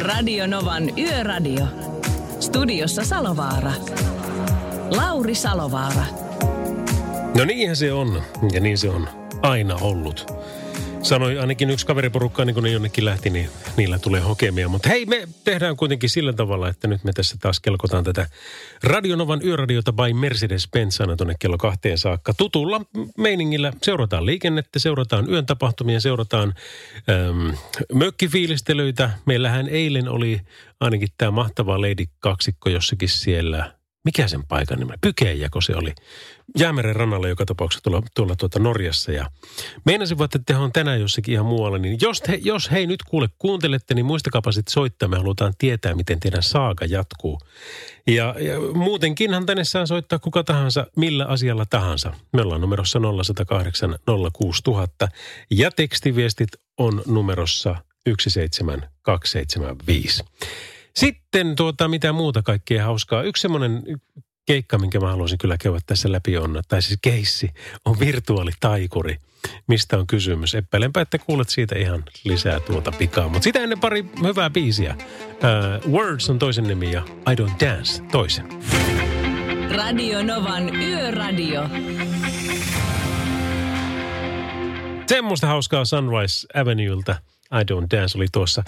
Radio Novan Yöradio. Studiossa Salovaara. Lauri Salovaara. No niinhän se on, ja niin se on aina ollut. Sanoi ainakin yksi kaveriporukka, niin kun ne jonnekin lähti, niin niillä tulee hokemia. Mutta hei, me tehdään kuitenkin sillä tavalla, että nyt me tässä taas kelkotaan tätä Radionovan yöradiota by Mercedes-Benz aina tuonne kello kahteen saakka. Tutulla meiningillä seurataan liikennettä, seurataan yön tapahtumia, seurataan äm, mökkifiilistelyitä. Meillähän eilen oli ainakin tämä mahtava Lady kaksikko jossakin siellä – mikä sen paikan nimi, Pykeenjako se oli. Jäämeren rannalla joka tapauksessa tuolla, tuolla tuota Norjassa. Ja meinasin, että on tänään jossakin ihan muualla. Niin jos, he, jos hei nyt kuule kuuntelette, niin muistakaapa sitten soittaa. Me halutaan tietää, miten teidän saaga jatkuu. Ja, ja muutenkinhan tänne saa soittaa kuka tahansa, millä asialla tahansa. Me ollaan numerossa 0108 06000 ja tekstiviestit on numerossa 17275. Sitten tuota, mitä muuta kaikkea hauskaa. Yksi semmoinen keikka, minkä mä haluaisin kyllä käydä tässä läpi on, tai siis keissi, on virtuaalitaikuri. Mistä on kysymys? Epäilenpä, että kuulet siitä ihan lisää tuota pikaa. Mutta sitä ennen pari hyvää biisiä. Uh, Words on toisen nimi ja I Don't Dance toisen. Radio Novan Yöradio. Semmoista hauskaa Sunrise Avenuelta – I Don't Dance oli tuossa.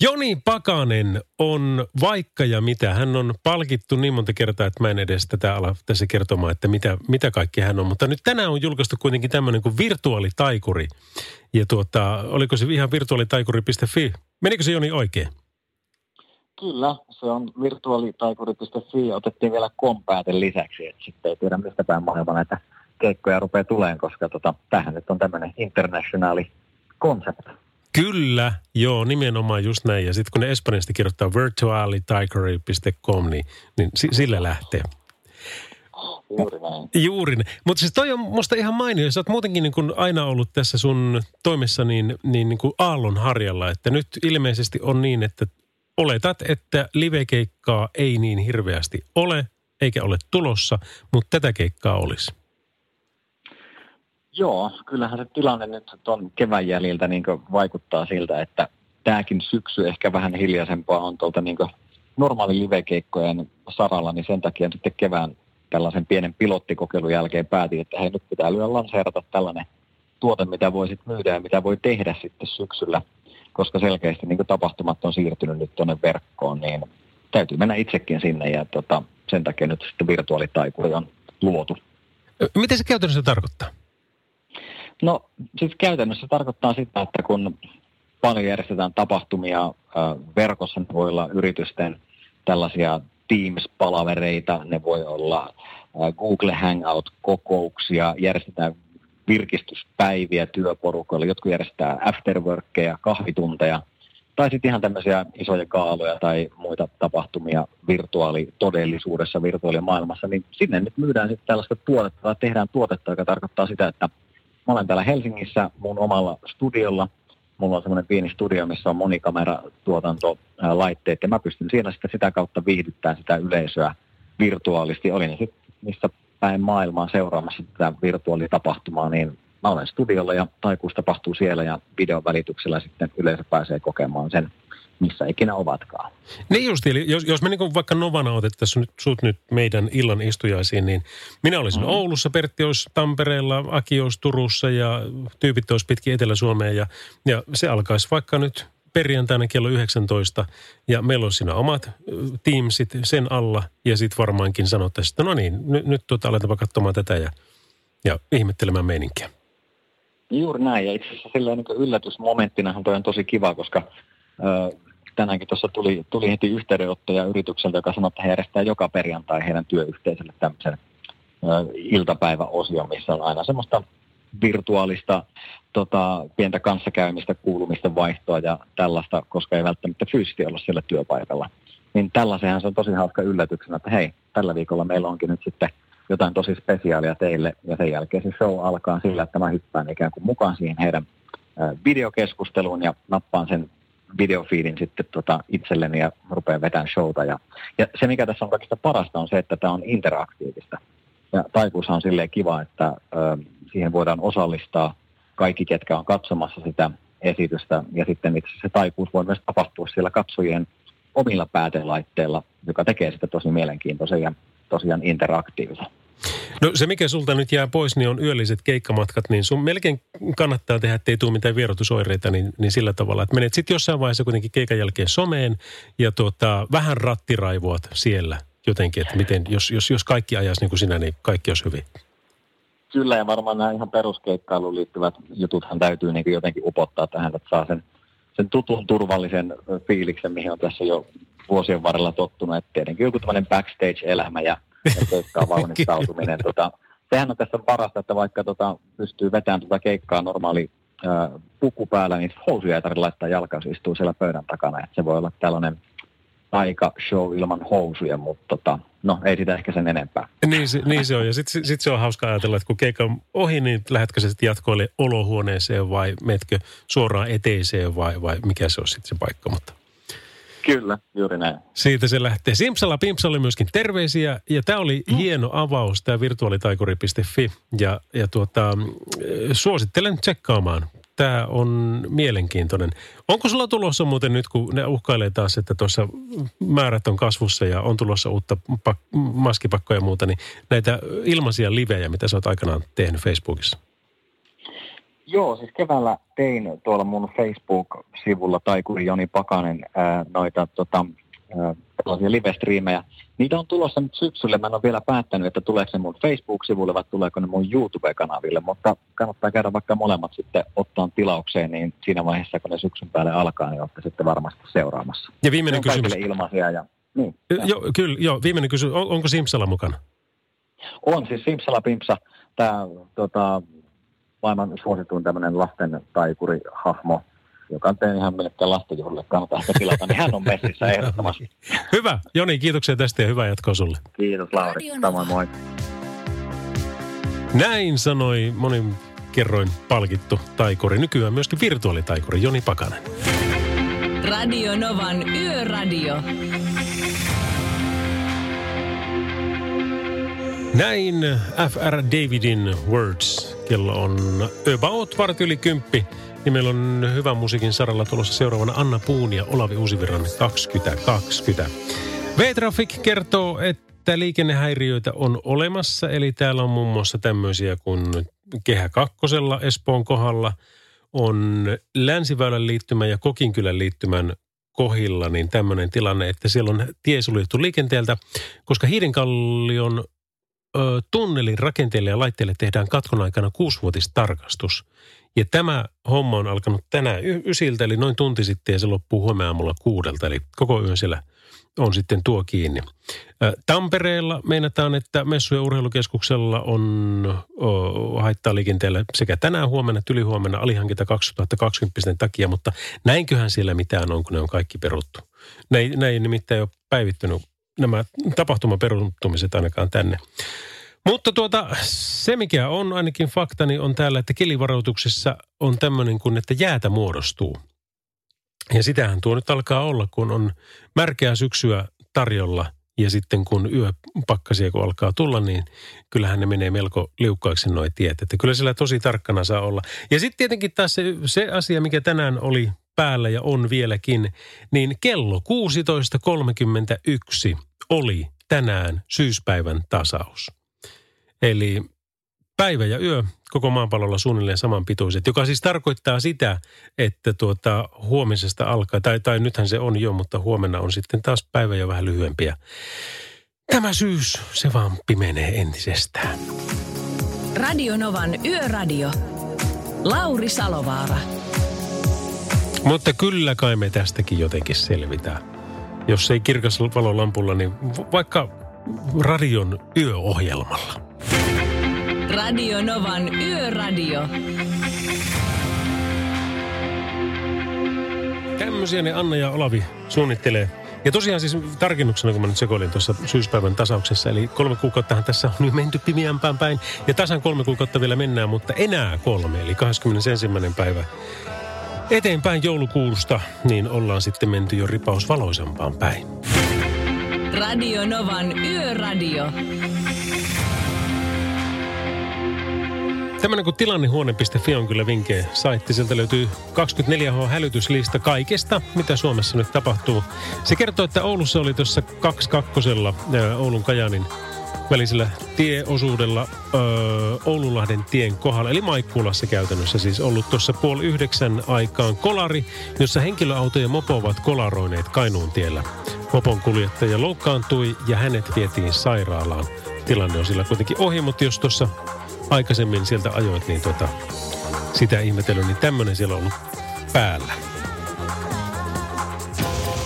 Joni Pakanen on vaikka ja mitä. Hän on palkittu niin monta kertaa, että mä en edes tätä ala tässä kertomaan, että mitä, mitä kaikki hän on. Mutta nyt tänään on julkaistu kuitenkin tämmöinen kuin virtuaalitaikuri. Ja tuota, oliko se ihan virtuaalitaikuri.fi? Menikö se Joni oikein? Kyllä, se on virtuaalitaikuri.fi. Otettiin vielä kompääten lisäksi, että sitten ei tiedä mistä päin maailma näitä keikkoja rupeaa tulemaan, koska tota, tähän nyt on tämmöinen internationaali konsepti. Kyllä, joo, nimenomaan just näin. Ja sitten kun ne espanjasta kirjoittaa virtualitaikery.com, niin, niin sillä lähtee. Juuri näin. Juuri. Mutta siis toi on musta ihan mainio. Sä oot muutenkin niin kuin aina ollut tässä sun toimessa niin, niin, niin kuin aallon harjalla. Että nyt ilmeisesti on niin, että oletat, että livekeikkaa ei niin hirveästi ole, eikä ole tulossa, mutta tätä keikkaa olisi. Joo, kyllähän se tilanne nyt tuon kevään jäljiltä niin vaikuttaa siltä, että tämäkin syksy ehkä vähän hiljaisempaa on tuolta niin normaali livekeikkojen saralla, niin sen takia sitten kevään tällaisen pienen pilottikokeilun jälkeen päätin, että hei nyt pitää lyödä lanseerata tällainen tuote, mitä voi sitten myydä ja mitä voi tehdä sitten syksyllä, koska selkeästi niin tapahtumat on siirtynyt nyt tuonne verkkoon, niin täytyy mennä itsekin sinne ja tota, sen takia nyt sitten virtuaalitaikuri on luotu. Miten se käytännössä tarkoittaa? No siis käytännössä tarkoittaa sitä, että kun paljon järjestetään tapahtumia verkossa, ne voi olla yritysten tällaisia Teams-palavereita, ne voi olla Google Hangout-kokouksia, järjestetään virkistyspäiviä työporukoilla, jotkut järjestää afterworkkeja, kahvitunteja, tai sitten ihan tämmöisiä isoja kaaloja tai muita tapahtumia virtuaalitodellisuudessa, virtuaalimaailmassa, niin sinne nyt myydään sitten tällaista tuotetta tai tehdään tuotetta, joka tarkoittaa sitä, että Mä olen täällä Helsingissä mun omalla studiolla. Mulla on semmoinen pieni studio, missä on monikameratuotantolaitteet ja mä pystyn siinä sitten sitä kautta viihdyttämään sitä yleisöä virtuaalisti. Olin sitten missä päin maailmaa seuraamassa tätä virtuaalitapahtumaa, niin mä olen studiolla ja taikuus tapahtuu siellä ja videon välityksellä sitten yleisö pääsee kokemaan sen missä ikinä ovatkaan. Niin just, eli jos, jos me niin vaikka Novana otettaisiin nyt, sut nyt meidän illan istujaisiin, niin minä olisin mm. Oulussa, Pertti olisi Tampereella, Aki olisi Turussa ja tyypit olisi pitkin Etelä-Suomeen ja, ja se alkaisi vaikka nyt perjantaina kello 19 ja meillä on siinä omat teamsit sen alla ja sitten varmaankin sanottaisiin, että no niin, nyt, nyt tuota, aletaanpa katsomaan tätä ja, ja ihmettelemään meininkiä. Juuri näin ja itse asiassa silleen niin yllätysmomenttina toi on tosi kiva, koska tänäänkin tuossa tuli, tuli heti yhteydenottoja yritykseltä, joka sanoi, että he järjestää joka perjantai heidän työyhteisölle tämmöisen iltapäiväosion, missä on aina semmoista virtuaalista tota, pientä kanssakäymistä, kuulumisten vaihtoa ja tällaista, koska ei välttämättä fyysisesti olla siellä työpaikalla. niin tällaisenhan se on tosi hauska yllätyksenä, että hei, tällä viikolla meillä onkin nyt sitten jotain tosi spesiaalia teille. Ja sen jälkeen se show alkaa sillä, että mä hyppään ikään kuin mukaan siihen heidän videokeskusteluun ja nappaan sen videofiidin sitten tota itselleni ja rupean vetämään showta. Ja, ja se, mikä tässä on kaikista parasta, on se, että tämä on interaktiivista. Ja taikuushan on silleen kiva, että ö, siihen voidaan osallistaa kaikki, ketkä on katsomassa sitä esitystä. Ja sitten itse se taikuus voi myös tapahtua siellä katsojien omilla päätelaitteilla, joka tekee sitä tosi mielenkiintoisen ja tosiaan interaktiivisen. No se, mikä sulta nyt jää pois, niin on yölliset keikkamatkat, niin sun melkein kannattaa tehdä, ettei tule mitään vierotusoireita, niin, niin sillä tavalla, että menet sitten jossain vaiheessa kuitenkin keikan jälkeen someen ja tuota, vähän rattiraivoat siellä jotenkin, että miten, jos, jos, jos kaikki ajaisi niin kuin sinä, niin kaikki olisi hyvin. Kyllä, ja varmaan nämä ihan peruskeikkailuun liittyvät jututhan täytyy niin jotenkin upottaa tähän, että saa sen, sen tutun turvallisen fiiliksen, mihin on tässä jo vuosien varrella tottunut, että tietenkin joku tämmöinen backstage-elämä ja, keikkaa valmistautuminen. tota, sehän on tässä parasta, että vaikka tota, pystyy vetämään tuota keikkaa normaali ää, puku päällä, niin housuja ei tarvitse laittaa jalkaan, se istuu siellä pöydän takana. Et se voi olla tällainen aika show ilman housuja, mutta tota, no ei sitä ehkä sen enempää. Niin se, niin se on, ja sitten sit se on hauska ajatella, että kun keikka on ohi, niin lähdetkö sitten jatkoille olohuoneeseen vai metkö suoraan eteiseen vai, vai mikä se on sitten se paikka, mutta... Kyllä, juuri näin. Siitä se lähtee. Simsala Pimpsalle myöskin terveisiä. Ja tämä oli mm. hieno avaus, tämä virtuaalitaikuri.fi. Ja, ja tuota, suosittelen tsekkaamaan. Tämä on mielenkiintoinen. Onko sulla tulossa muuten nyt, kun ne uhkailee taas, että tuossa määrät on kasvussa ja on tulossa uutta pak- maskipakkoja ja muuta, niin näitä ilmaisia livejä, mitä sä oot aikanaan tehnyt Facebookissa? Joo, siis keväällä tein tuolla mun Facebook-sivulla Taikuri Joni Pakanen ää, noita tota, ää, live-striimejä. Niitä on tulossa nyt syksyllä. Mä en ole vielä päättänyt, että tuleeko se mun Facebook-sivulle vai tuleeko ne mun YouTube-kanaville, mutta kannattaa käydä vaikka molemmat sitten ottaa tilaukseen, niin siinä vaiheessa, kun ne syksyn päälle alkaa, niin olette sitten varmasti seuraamassa. Ja viimeinen kysymys. ilmaisia ja niin, jo, kyllä, joo, viimeinen kysymys. On, onko Simpsala mukana? On siis Simpsala Pimpsa, tämä tota, maailman suosituin tämmöinen lasten taikuri-hahmo, joka on ihan melkein lastenjuhlille, kannattaa ehkä tilata, niin hän on messissä ehdottomasti. Hyvä. Joni, kiitoksia tästä ja hyvää jatkoa sulle. Kiitos Lauri. Samoin moi. Näin sanoi monin kerroin palkittu taikuri, nykyään myöskin virtuaalitaikuri Joni Pakanen. Radio Novan Yöradio. Näin FR Davidin Words. Kello on about varti yli kymppi. Niin meillä on hyvän musiikin saralla tulossa seuraavana Anna Puun ja Olavi Uusivirran 2020. V-Traffic kertoo, että liikennehäiriöitä on olemassa. Eli täällä on muun muassa tämmöisiä kuin Kehä kakkosella Espoon kohdalla on Länsiväylän liittymä ja Kokinkylän liittymän kohilla, niin tämmöinen tilanne, että siellä on tie suljettu liikenteeltä, koska Hiidenkallion tunnelin rakenteelle ja laitteelle tehdään katkon aikana kuusivuotistarkastus. Ja tämä homma on alkanut tänään y- ysiltä, eli noin tunti sitten, ja se loppuu huomenna aamulla kuudelta, eli koko yön siellä on sitten tuo kiinni. Tampereella meinataan, että messu- ja urheilukeskuksella on haittaa liikenteellä sekä tänään huomenna että ylihuomenna alihankinta 2020 takia, mutta näinköhän siellä mitään on, kun ne on kaikki peruttu. Näin, näin nimittäin ole päivittynyt nämä tapahtumaperuttumiset ainakaan tänne. Mutta tuota, se mikä on ainakin faktani niin on täällä, että kelivaroituksessa on tämmöinen kuin, että jäätä muodostuu. Ja sitähän tuo nyt alkaa olla, kun on märkeää syksyä tarjolla ja sitten kun yöpakkasia kun alkaa tulla, niin kyllähän ne menee melko liukkaaksi noin tiet. Että kyllä sillä tosi tarkkana saa olla. Ja sitten tietenkin taas se, se asia, mikä tänään oli päällä ja on vieläkin, niin kello 16.31 oli tänään syyspäivän tasaus. Eli päivä ja yö koko maapallolla suunnilleen saman pituiset, joka siis tarkoittaa sitä, että tuota, huomisesta alkaa, tai, tai nythän se on jo, mutta huomenna on sitten taas päivä jo vähän lyhyempiä. Tämä syys, se vaan pimenee entisestään. Radio Novan Yöradio. Lauri Salovaara. Mutta kyllä kai me tästäkin jotenkin selvitään. Jos ei kirkas valolampulla, niin vaikka radion yöohjelmalla. Radio Novan Yöradio. Tämmöisiä ne Anna ja Olavi suunnittelee Ja tosiaan siis tarkennuksena, kun mä nyt sekoilin tuossa syyspäivän tasauksessa, eli kolme kuukauttahan tässä on nyt menty pimeämpään päin. Ja tasan kolme kuukautta vielä mennään, mutta enää kolme, eli 21. päivä eteenpäin joulukuusta, niin ollaan sitten menty jo ripaus valoisampaan päin. Radio Novan Yöradio. Tämmöinen kuin tilannehuone.fi on kyllä vinkkejä saitti. Sieltä löytyy 24H-hälytyslista kaikesta, mitä Suomessa nyt tapahtuu. Se kertoo, että Oulussa oli tuossa 22 Oulun Kajanin välisellä tieosuudella öö, Oulunlahden tien kohdalla, eli Maikkulassa käytännössä siis ollut tuossa puoli yhdeksän aikaan kolari, jossa henkilöauto ja mopo ovat kolaroineet Kainuun tiellä. Mopon kuljettaja loukkaantui ja hänet vietiin sairaalaan. Tilanne on sillä kuitenkin ohi, mutta jos tuossa aikaisemmin sieltä ajoit, niin tota, sitä ihmetellyt, niin tämmöinen siellä on ollut päällä.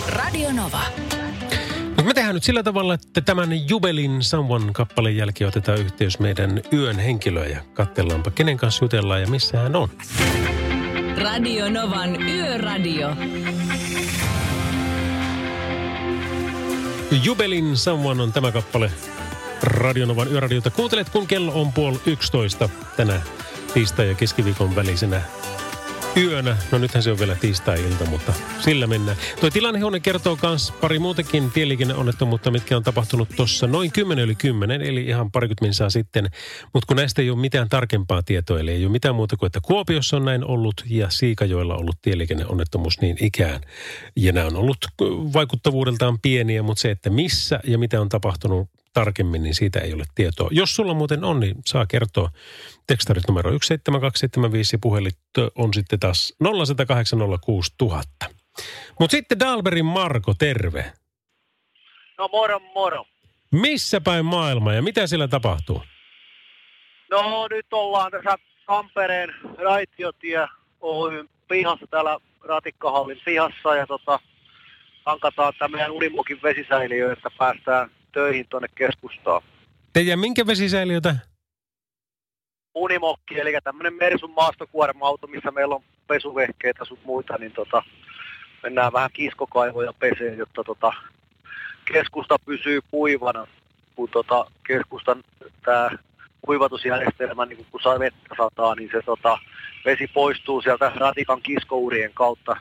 Radio Nova. Mutta me tehdään nyt sillä tavalla, että tämän Jubelin Someone-kappaleen jälkeen otetaan yhteys meidän yön henkilöön ja katsellaanpa, kenen kanssa jutellaan ja missä hän on. Radio Novan Yöradio. Jubelin Someone on tämä kappale Radionovan yöradiota. Kuuntelet, kun kello on puoli yksitoista tänä tiistai- ja keskiviikon välisenä yönä. No nythän se on vielä tiistai-ilta, mutta sillä mennään. Tuo tilannehuone kertoo myös pari muutakin tieliikenneonnettomuutta, mitkä on tapahtunut tuossa noin 10 yli 10, eli ihan parikymmentä minsaa sitten. Mutta kun näistä ei ole mitään tarkempaa tietoa, eli ei ole mitään muuta kuin, että Kuopiossa on näin ollut ja Siikajoilla ollut tieliikenneonnettomuus niin ikään. Ja nämä on ollut vaikuttavuudeltaan pieniä, mutta se, että missä ja mitä on tapahtunut tarkemmin, niin siitä ei ole tietoa. Jos sulla muuten on, niin saa kertoa tekstarit numero 17275 ja puhelit on sitten taas 0806000. Mutta sitten Dalberin Marko, terve. No moro moro. Missä päin maailma ja mitä siellä tapahtuu? No nyt ollaan tässä Tampereen raitiotie Oyn pihassa täällä Ratikkahallin pihassa ja tota, hankataan tämä meidän Unimokin vesisäiliö, että päästään töihin tuonne keskustaan. Teidän minkä vesisäiliötä? Unimokki, eli tämmöinen Mersun maastokuorma-auto, missä meillä on pesuvehkeitä sun muita, niin tota, mennään vähän kiskokaivoja peseen, jotta tota, keskusta pysyy kuivana, kun tota, keskustan tämä kuivatusjärjestelmä, niin kun saa vettä sataa, niin se tota, vesi poistuu sieltä ratikan kiskourien kautta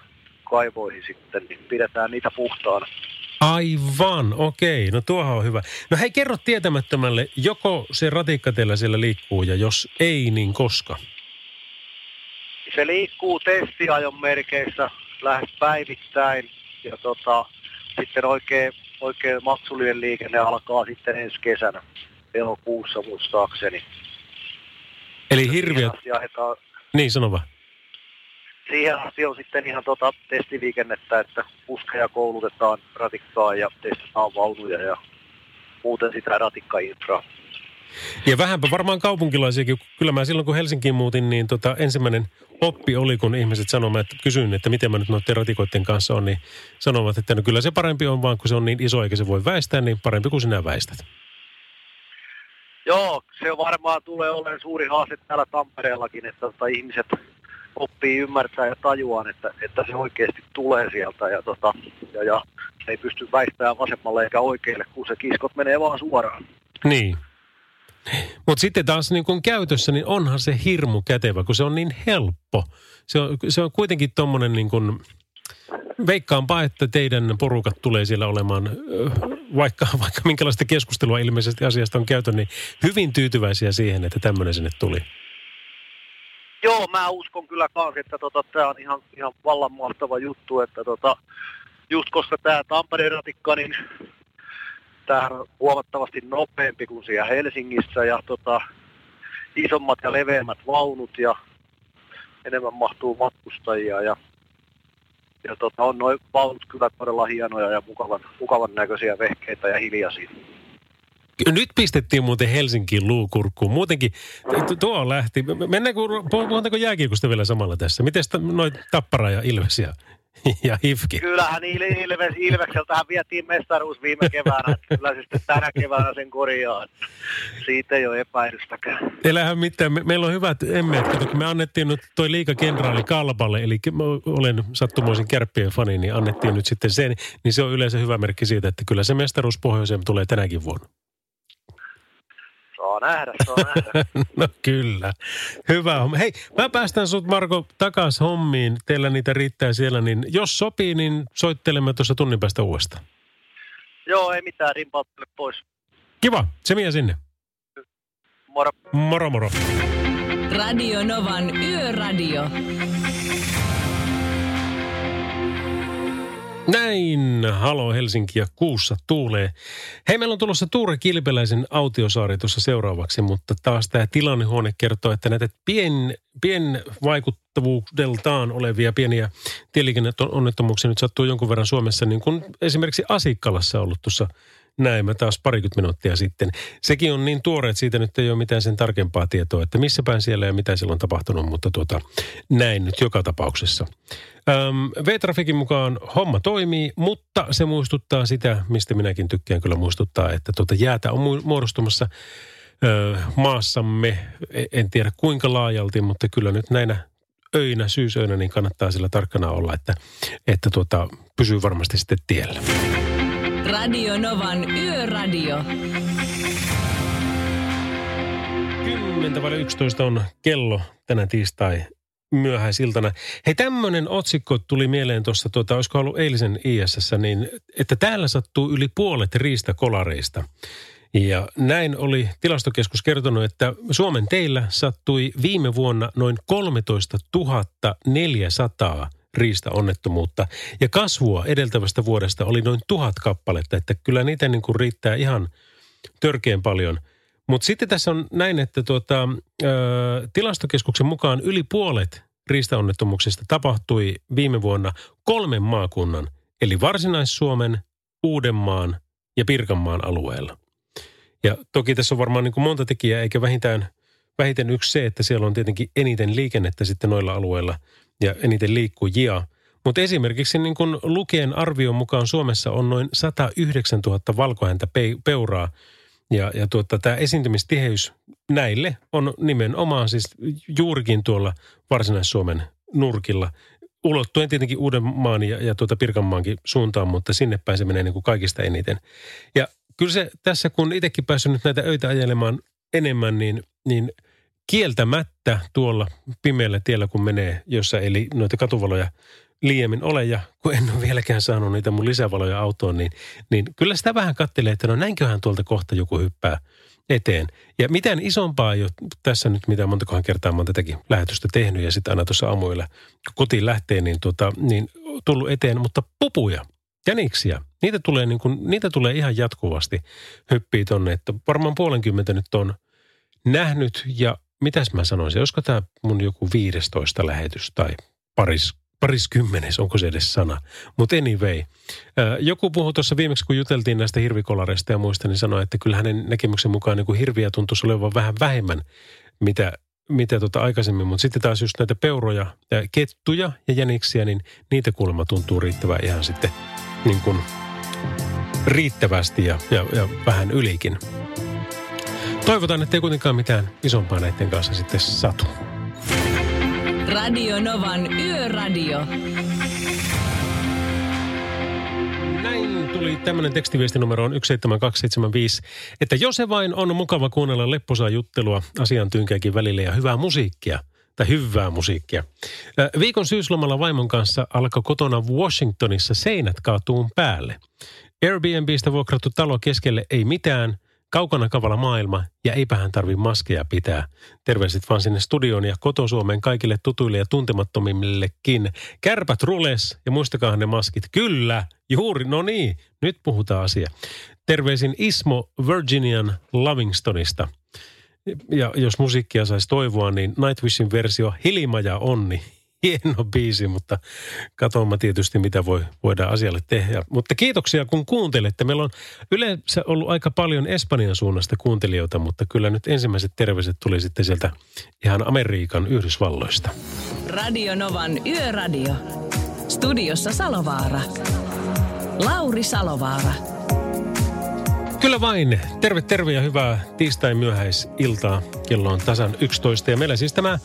kaivoihin sitten, niin pidetään niitä puhtaana. Aivan, okei. No tuohan on hyvä. No hei, kerro tietämättömälle, joko se ratikka teillä siellä liikkuu ja jos ei, niin koska? Se liikkuu testiajon merkeissä lähes päivittäin ja tota, sitten oikein, oikein maksullinen liikenne alkaa sitten ensi kesänä elokuussa muistaakseni. Eli hirviöt... Niin, sano vaan. Siihen asti on sitten ihan tota testiliikennettä, että kuskeja koulutetaan ratikkaa ja testataan vaunuja ja muuten sitä ratikkainfraa. Ja vähänpä varmaan kaupunkilaisiakin. Kyllä mä silloin, kun Helsinkiin muutin, niin tota, ensimmäinen oppi oli, kun ihmiset sanoivat, että kysyin, että miten mä nyt noiden ratikoiden kanssa on, niin sanovat, että no kyllä se parempi on vaan, kun se on niin iso eikä se voi väistää, niin parempi kuin sinä väistät. Joo, se varmaan tulee olemaan suuri haaste täällä Tampereellakin, että tota, ihmiset oppii ymmärtää ja tajuaan, että, että se oikeasti tulee sieltä ja, tota, ja, ja se ei pysty väistämään vasemmalle eikä oikealle, kun se kiskot menee vaan suoraan. Niin. Mutta sitten taas niin kun käytössä, niin onhan se hirmu kätevä, kun se on niin helppo. Se on, se on kuitenkin tuommoinen niin kuin, veikkaanpa, että teidän porukat tulee siellä olemaan, vaikka, vaikka minkälaista keskustelua ilmeisesti asiasta on käyty, niin hyvin tyytyväisiä siihen, että tämmöinen sinne tuli. Joo, mä uskon kyllä kans, että tota, tämä on ihan, ihan vallan mahtava juttu, että tota, just koska tämä Tampereen ratikka, niin tämähän on huomattavasti nopeampi kuin siellä Helsingissä ja tota, isommat ja leveämmät vaunut ja enemmän mahtuu matkustajia ja, ja tota, on noin vaunut kyllä todella hienoja ja mukavan, mukavan näköisiä vehkeitä ja hiljaisia. Nyt pistettiin muuten Helsinkiin luukurkkuun. Muutenkin tu- tuo lähti. Mennäänkö, puhutaanko jääkiekosta vielä samalla tässä? Miten noin Tappara ja Ilves ja Hifki. Kyllähän Il- Ilves, Ilvekseltähän vietiin mestaruus viime keväänä, kyllä sitten tänä keväänä sen korjaa. että Siitä ei ole epäilystäkään. Elähän mitään. Me, meillä on hyvät emmeet. Kato, kun me annettiin nyt toi liikakenraali Kalpalle, eli olen sattumoisin kärppien fani, niin annettiin nyt sitten sen. Niin se on yleensä hyvä merkki siitä, että kyllä se mestaruus pohjoiseen tulee tänäkin vuonna. Saa nähdä, saa nähdä. No kyllä. Hyvä homma. Hei, mä päästän sut Marko takas hommiin. Teillä niitä riittää siellä, niin jos sopii, niin soittelemme tuossa tunnin päästä uudestaan. Joo, ei mitään, rimpauttele pois. Kiva, se mie sinne. Moro. Moro moro. Radio Novan Yöradio. Näin, halo Helsinki ja kuussa tuulee. Hei, meillä on tulossa Tuure Kilpeläisen autiosaari tuossa seuraavaksi, mutta taas tämä tilannehuone kertoo, että näitä pien, pien vaikuttavuudeltaan olevia pieniä tieliikenneonnettomuuksia nyt sattuu jonkun verran Suomessa, niin kuin esimerkiksi Asikkalassa ollut tuossa näin mä taas parikymmentä minuuttia sitten. Sekin on niin tuore, että siitä nyt ei ole mitään sen tarkempaa tietoa, että missä päin siellä ja mitä siellä on tapahtunut, mutta tuota, näin nyt joka tapauksessa. Öm, V-Trafikin mukaan homma toimii, mutta se muistuttaa sitä, mistä minäkin tykkään kyllä muistuttaa, että tuota jäätä on mu- muodostumassa ö, maassamme, E- en tiedä kuinka laajalti, mutta kyllä nyt näinä öinä, syysöinä, niin kannattaa sillä tarkkana olla, että, että tuota, pysyy varmasti sitten tiellä. Radio Novan Yöradio. 10 vai 11 on kello tänä tiistai myöhäisiltana. Hei, tämmöinen otsikko tuli mieleen tuossa, tuota, olisiko ollut eilisen ISS, niin että täällä sattuu yli puolet riistakolareista. Ja näin oli tilastokeskus kertonut, että Suomen teillä sattui viime vuonna noin 13 400 riistaonnettomuutta. Ja kasvua edeltävästä vuodesta oli noin tuhat kappaletta, että kyllä niitä niin kuin riittää ihan törkeän paljon. Mutta sitten tässä on näin, että tuota, ö, tilastokeskuksen mukaan yli puolet riistaonnettomuuksista tapahtui viime vuonna kolmen maakunnan, eli Varsinais-Suomen, Uudenmaan ja Pirkanmaan alueella. Ja toki tässä on varmaan niin kuin monta tekijää, eikä vähintään, vähiten yksi se, että siellä on tietenkin eniten liikennettä sitten noilla alueilla ja eniten liikkujia. Mutta esimerkiksi niin kuin Lukien arvion mukaan Suomessa on noin 109 000 valkohäntä pe- peuraa. Ja, ja tuota, tämä esiintymistiheys näille on nimenomaan siis juurikin tuolla Varsinais-Suomen nurkilla. Ulottuen tietenkin Uudenmaan ja, ja tuota Pirkanmaankin suuntaan, mutta sinne päin se menee niin kuin kaikista eniten. Ja kyllä se tässä, kun itsekin päässyt nyt näitä öitä ajelemaan enemmän, niin, niin kieltämättä tuolla pimeällä tiellä, kun menee, jossa ei li, noita katuvaloja liiemmin ole, ja kun en ole vieläkään saanut niitä mun lisävaloja autoon, niin, niin kyllä sitä vähän kattelee, että no näinköhän tuolta kohta joku hyppää eteen. Ja mitään isompaa ole tässä nyt, mitä montakohan kertaa mä oon tätäkin lähetystä tehnyt, ja sitten aina tuossa aamuilla, kun kotiin lähtee, niin, tuota, niin tullut eteen, mutta pupuja, jäniksiä, niitä tulee, niin kuin, niitä tulee ihan jatkuvasti hyppii tonne, että varmaan puolenkymmentä nyt on nähnyt, ja mitäs mä sanoisin, olisiko tämä mun joku 15 lähetys tai paris, pariskymmenes, onko se edes sana. Mutta anyway, joku puhui tuossa viimeksi, kun juteltiin näistä hirvikolareista ja muista, niin sanoi, että kyllä hänen näkemyksen mukaan niin kuin hirviä tuntuisi olevan vähän vähemmän, mitä, mitä tota aikaisemmin. Mutta sitten taas just näitä peuroja, ja kettuja ja jäniksiä, niin niitä kuulemma tuntuu riittävän ihan sitten niin kuin riittävästi ja, ja, ja vähän ylikin. Toivotaan, että ei kuitenkaan mitään isompaa näiden kanssa sitten satu. Radio Novan Yöradio. Näin tuli tämmöinen tekstiviestinumero on 17275, että jos se vain on mukava kuunnella lepposaa juttelua asian tynkääkin välillä ja hyvää musiikkia, tai hyvää musiikkia. Viikon syyslomalla vaimon kanssa alkoi kotona Washingtonissa seinät kaatuun päälle. Airbnbistä vuokrattu talo keskelle ei mitään, kaukana kavala maailma ja eipä hän tarvi maskeja pitää. Terveiset vaan sinne studioon ja kotosuomeen kaikille tutuille ja tuntemattomimmillekin. Kärpät rules ja muistakaa ne maskit. Kyllä, juuri, no niin, nyt puhutaan asia. Terveisin Ismo Virginian Lovingstonista. Ja jos musiikkia saisi toivoa, niin Nightwishin versio Hilma ja onni. Hieno biisi, mutta katsomme tietysti, mitä voi, voidaan asialle tehdä. Mutta kiitoksia, kun kuuntelette. Meillä on yleensä ollut aika paljon Espanjan suunnasta kuuntelijoita, mutta kyllä nyt ensimmäiset terveiset tuli sitten sieltä ihan Amerikan Yhdysvalloista. Radio Novan Yöradio. Studiossa Salovaara. Lauri Salovaara. Kyllä vain. Terve, terve ja hyvää tiistai myöhäisiltaa. Kello on tasan 11 ja meillä siis tämä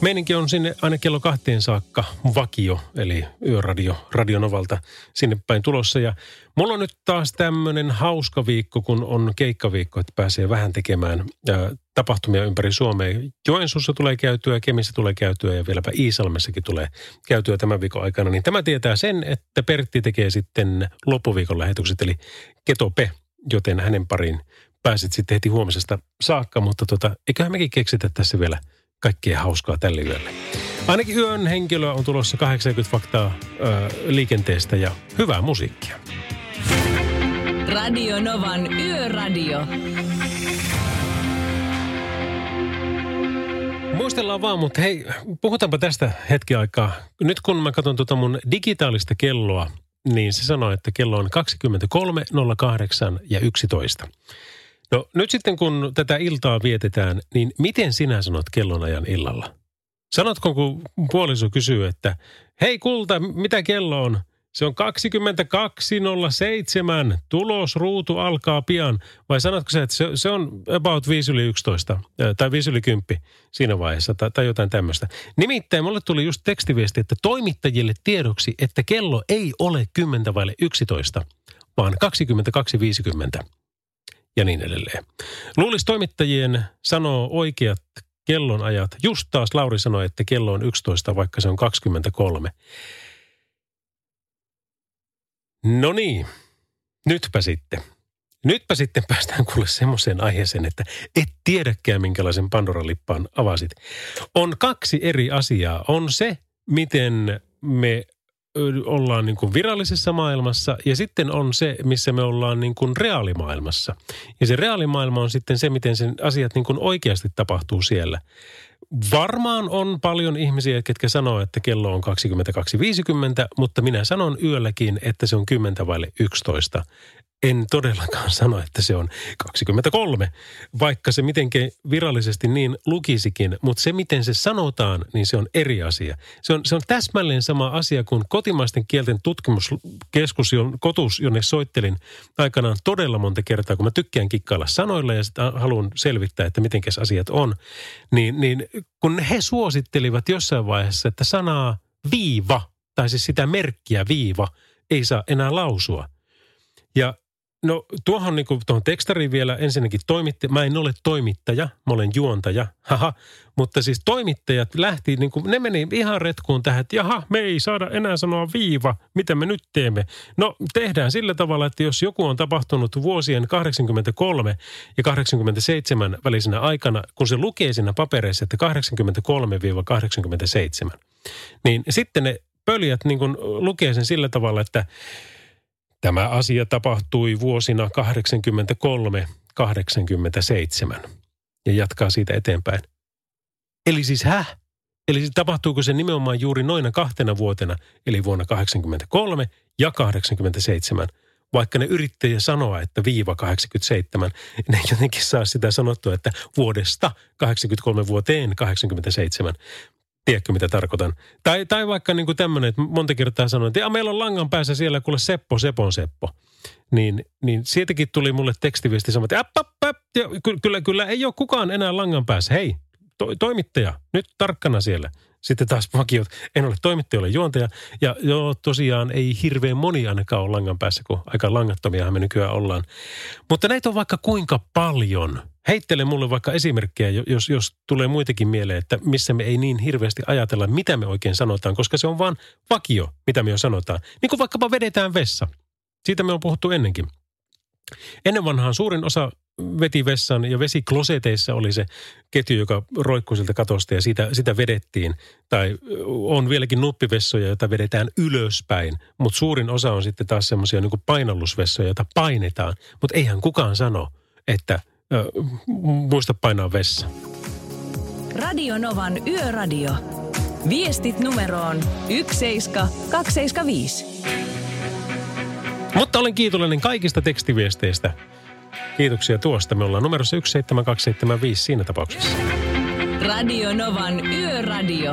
meininki on sinne aina kello kahteen saakka vakio, eli yöradio Radionovalta sinne päin tulossa. Ja mulla on nyt taas tämmöinen hauska viikko, kun on keikkaviikko, että pääsee vähän tekemään ää, tapahtumia ympäri Suomea. Joensuussa tulee käytyä, Kemissä tulee käytyä ja vieläpä Iisalmessakin tulee käytyä tämän viikon aikana. Niin tämä tietää sen, että Pertti tekee sitten loppuviikon lähetykset, eli Ketope joten hänen pariin pääset sitten heti huomisesta saakka, mutta tota, eiköhän mekin keksitä tässä vielä kaikkea hauskaa tälle yölle. Ainakin yön henkilöä on tulossa 80 faktaa ö, liikenteestä ja hyvää musiikkia. Radio Novan Yöradio. Muistellaan vaan, mutta hei, puhutaanpa tästä hetki aikaa. Nyt kun mä katson tuota mun digitaalista kelloa, niin se sanoo, että kello on 23, 08 ja 11. No nyt sitten kun tätä iltaa vietetään, niin miten sinä sanot kellonajan illalla? Sanotko, kun puoliso kysyy, että hei kulta, mitä kello on? Se on 22.07, tulosruutu alkaa pian. Vai sanotko sä, että se, se on about 5 yli 11 tai 5 yli 10 siinä vaiheessa tai, tai jotain tämmöistä. Nimittäin mulle tuli just tekstiviesti, että toimittajille tiedoksi, että kello ei ole 10 vaille 11, vaan 22.50 ja niin edelleen. Luulisi toimittajien sanoo oikeat kellonajat. Just taas Lauri sanoi, että kello on 11, vaikka se on 23. No niin, nytpä sitten. Nytpä sitten päästään kuule semmoiseen aiheeseen, että et tiedäkään minkälaisen Pandora-lippaan avasit. On kaksi eri asiaa. On se, miten me ollaan niin kuin virallisessa maailmassa ja sitten on se, missä me ollaan niin kuin reaalimaailmassa. Ja se reaalimaailma on sitten se, miten sen asiat niin kuin oikeasti tapahtuu siellä. Varmaan on paljon ihmisiä, ketkä sanoo, että kello on 22.50, mutta minä sanon yölläkin, että se on 10 vaille 11 en todellakaan sano, että se on 23, vaikka se mitenkin virallisesti niin lukisikin, mutta se miten se sanotaan, niin se on eri asia. Se on, se on täsmälleen sama asia kuin kotimaisten kielten tutkimuskeskus, kotus, jonne soittelin aikanaan todella monta kertaa, kun mä tykkään kikkailla sanoilla ja sitten haluan selvittää, että miten asiat on, niin, niin kun he suosittelivat jossain vaiheessa, että sanaa viiva, tai siis sitä merkkiä viiva, ei saa enää lausua. Ja No tuohon, niin kuin, tuohon tekstariin vielä ensinnäkin toimitti. Mä en ole toimittaja, mä olen juontaja, haha. Mutta siis toimittajat lähti, niin kuin, ne meni ihan retkuun tähän, että jaha, me ei saada enää sanoa viiva, mitä me nyt teemme. No tehdään sillä tavalla, että jos joku on tapahtunut vuosien 83 ja 87 välisenä aikana, kun se lukee siinä papereissa, että 83-87, niin sitten ne pöljät niin kuin, lukee sen sillä tavalla, että Tämä asia tapahtui vuosina 83-87 ja jatkaa siitä eteenpäin. Eli siis häh? Eli siis tapahtuuko se nimenomaan juuri noina kahtena vuotena, eli vuonna 83 ja 87, vaikka ne yrittäjä sanoa, että viiva 87, ne jotenkin saa sitä sanottua, että vuodesta 83 vuoteen 87. Tiedätkö, mitä tarkoitan? Tai, tai vaikka niin kuin tämmöinen, että monta kertaa sanoin, että meillä on langan päässä siellä kuule Seppo, Sepon Seppo. Niin, niin siitäkin tuli mulle tekstiviesti sama, että äpp, äpp, äpp, ja kyllä, kyllä ei ole kukaan enää langan päässä. Hei, to, toimittaja, nyt tarkkana siellä. Sitten taas vakiot, en ole toimittaja, ole juontaja. Ja joo, tosiaan ei hirveän moni ainakaan ole langan päässä, kun aika langattomia me nykyään ollaan. Mutta näitä on vaikka kuinka paljon. Heittele mulle vaikka esimerkkejä, jos, jos tulee muitakin mieleen, että missä me ei niin hirveästi ajatella, mitä me oikein sanotaan, koska se on vaan vakio, mitä me jo sanotaan. Niin kuin vaikkapa vedetään vessa. Siitä me on puhuttu ennenkin. Ennen vanhaan suurin osa veti vessan ja vesikloseteissa oli se ketju, joka roikkui siltä katosta ja sitä, sitä vedettiin. Tai on vieläkin nuppivessoja, joita vedetään ylöspäin, mutta suurin osa on sitten taas semmoisia niin painallusvessoja, joita painetaan. Mutta eihän kukaan sano, että ö, muista painaa vessa. Radio Novan Yöradio. Viestit numeroon 17275. Mutta olen kiitollinen kaikista tekstiviesteistä. Kiitoksia tuosta. Me ollaan numerossa 17275 siinä tapauksessa. Radio Novan Yöradio.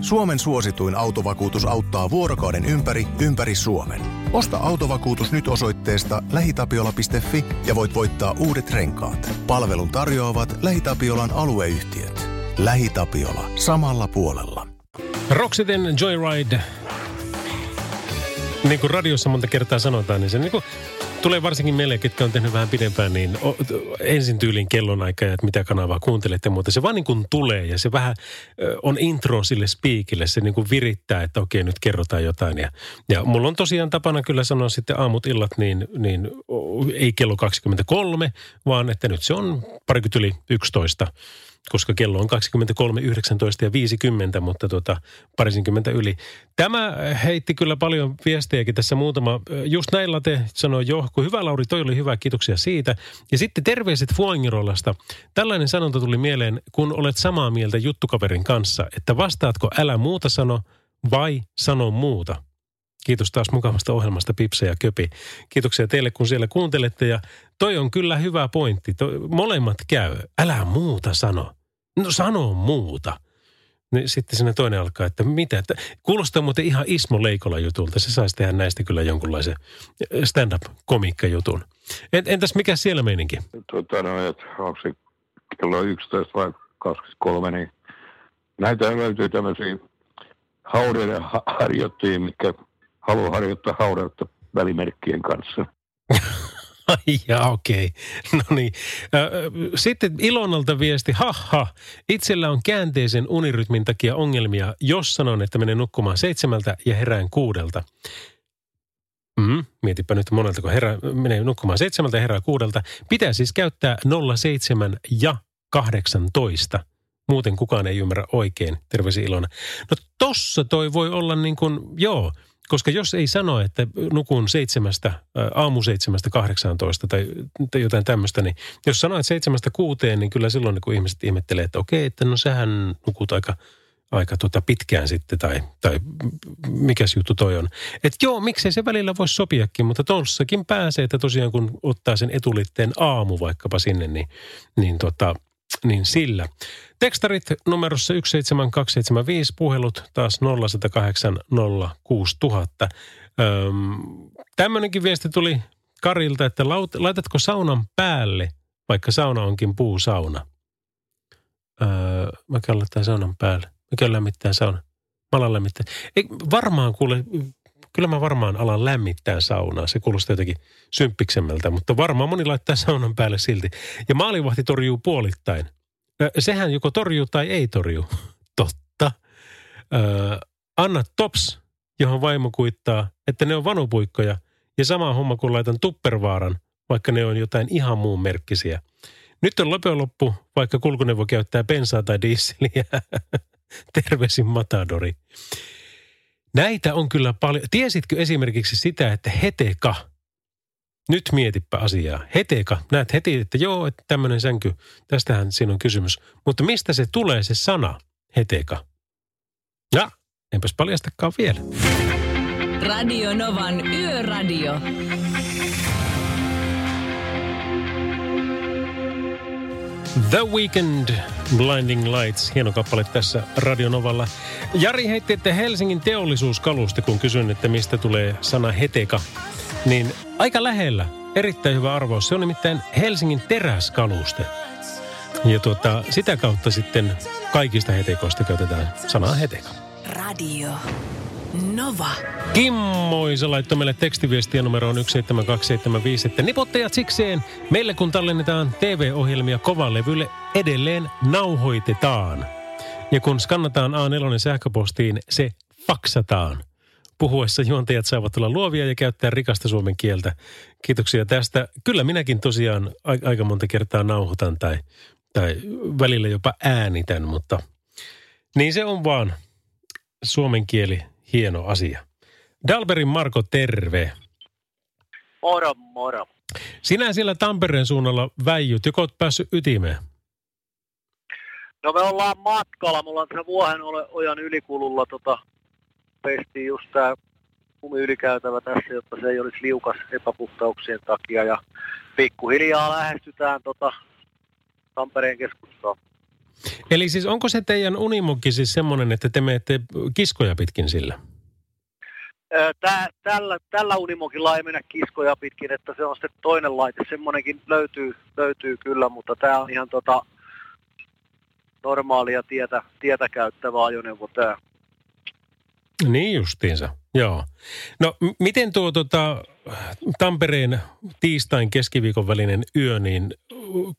Suomen suosituin autovakuutus auttaa vuorokauden ympäri, ympäri Suomen. Osta autovakuutus nyt osoitteesta lähitapiola.fi ja voit voittaa uudet renkaat. Palvelun tarjoavat LähiTapiolan alueyhtiöt. LähiTapiola. Samalla puolella. Roxiten Joyride, niin kuin radiossa monta kertaa sanotaan, niin se niin kuin tulee varsinkin meille, ketkä on tehnyt vähän pidempään, niin ensin tyylin kellonaika ja että mitä kanavaa kuuntelette, mutta se vaan niin kuin tulee ja se vähän on intro sille spiikille, se niin kuin virittää, että okei nyt kerrotaan jotain. Ja, ja mulla on tosiaan tapana kyllä sanoa sitten aamut illat, niin, niin ei kello 23, vaan että nyt se on parikymmentä yli 11 koska kello on 23, 19 ja 50, mutta tota, parisenkymmentä yli. Tämä heitti kyllä paljon viestejäkin tässä muutama. Just näillä te sanoi jo, kun hyvä Lauri, toi oli hyvä, kiitoksia siitä. Ja sitten terveiset Fuangirolasta. Tällainen sanonta tuli mieleen, kun olet samaa mieltä juttukaverin kanssa, että vastaatko älä muuta sano vai sano muuta. Kiitos taas mukavasta ohjelmasta Pipse ja Köpi. Kiitoksia teille, kun siellä kuuntelette. Ja toi on kyllä hyvä pointti. Toi, molemmat käy. Älä muuta sano. No sano muuta. Niin sitten sinne toinen alkaa, että mitä. Että kuulostaa muuten ihan Ismo Leikola jutulta. Se saisi tehdä näistä kyllä jonkunlaisen stand-up-komiikkajutun. Entäs mikä siellä meininki? Tota, no, että onko se kello 11 vai 23, niin näitä löytyy tämmöisiä haudeiden harjoittajia, mitkä haluaa harjoittaa haudautta välimerkkien kanssa. Ja okei. No niin. Sitten Ilonalta viesti, haha, itsellä on käänteisen unirytmin takia ongelmia, jos sanon, että menen nukkumaan seitsemältä ja herään kuudelta. Mm, mietipä nyt monelta, kun herää, menee nukkumaan seitsemältä ja herää kuudelta. Pitää siis käyttää 07 ja 18. Muuten kukaan ei ymmärrä oikein. Terveisiä Ilona. No tossa toi voi olla niin kuin, joo, koska jos ei sano, että nukun seitsemästä, aamu seitsemästä 18 tai, tai jotain tämmöistä, niin jos sanoit seitsemästä kuuteen, niin kyllä silloin niin kun ihmiset ihmettelee, että okei, että no sähän nukut aika, aika tota pitkään sitten tai, tai mikäs juttu toi on. Että joo, miksei se välillä voisi sopiakin, mutta tuossakin pääsee, että tosiaan kun ottaa sen etulitteen aamu vaikkapa sinne, niin, niin tota, niin sillä. Tekstarit numerossa 17275, puhelut taas 0108 06000. Öm, tämmöinenkin viesti tuli Karilta, että laitatko saunan päälle, vaikka sauna onkin puusauna? Öö, mä käyn laittaa saunan päälle. Mä käyn lämmittää sauna. Mä lämmittää. Ei, varmaan kuule, kyllä mä varmaan alan lämmittää saunaa. Se kuulostaa jotenkin symppiksemmältä, mutta varmaan moni laittaa saunan päälle silti. Ja maalivahti torjuu puolittain – sehän joko torjuu tai ei torju. Totta. Anna tops, johon vaimo kuittaa, että ne on vanupuikkoja. Ja sama homma kuin laitan tuppervaaran, vaikka ne on jotain ihan muun merkkisiä. Nyt on loppujen loppu, vaikka kulkuneuvo käyttää bensaa tai dieseliä. Terveisin Matadori. Näitä on kyllä paljon. Tiesitkö esimerkiksi sitä, että Heteka – nyt mietipä asiaa. Heteka, näet heti, että joo, että tämmöinen sänky, tästähän siinä on kysymys. Mutta mistä se tulee se sana, heteka? Ja, enpäs paljastakaan vielä. Radio Novan Yöradio. The Weekend, Blinding Lights, hieno kappale tässä Radionovalla. Jari heitti, että Helsingin teollisuuskaluste, kun kysyn, että mistä tulee sana heteka, niin aika lähellä. Erittäin hyvä arvaus. Se on nimittäin Helsingin teräskaluste. Ja tuota, sitä kautta sitten kaikista hetekoista käytetään sanaa heteka. Radio Nova. Kimmoisa laittoi meille tekstiviestiä numeroon 17275, että nipottajat sikseen. Meille kun tallennetaan TV-ohjelmia kovalevylle, edelleen nauhoitetaan. Ja kun skannataan A4 sähköpostiin, se faksataan. Puhuessa juontajat saavat olla luovia ja käyttää rikasta suomen kieltä. Kiitoksia tästä. Kyllä minäkin tosiaan aika monta kertaa nauhoitan tai, tai välillä jopa äänitän, mutta niin se on vaan. suomen kieli, hieno asia. Dalberin Marko, terve. Moro, moro. Sinä siellä Tampereen suunnalla väijyt, joko olet päässyt ytimeen? No me ollaan matkalla, mulla on tässä Vuohen ojan ylikululla tota, pestiin just tää kumiylikäytävä tässä, jotta se ei olisi liukas epäpuhtauksien takia ja pikkuhiljaa lähestytään tota Tampereen keskustaa. Eli siis onko se teidän unimukki siis semmoinen, että te menette kiskoja pitkin sillä? Tää, tällä, tällä unimokilla ei mennä kiskoja pitkin, että se on sitten toinen laite. Semmoinenkin löytyy, löytyy kyllä, mutta tämä on ihan tota normaalia tietä, tietä käyttävä ajoneuvo tämä. Niin justiinsa, joo. No m- miten tuo tota, Tampereen tiistain keskiviikon välinen yö, niin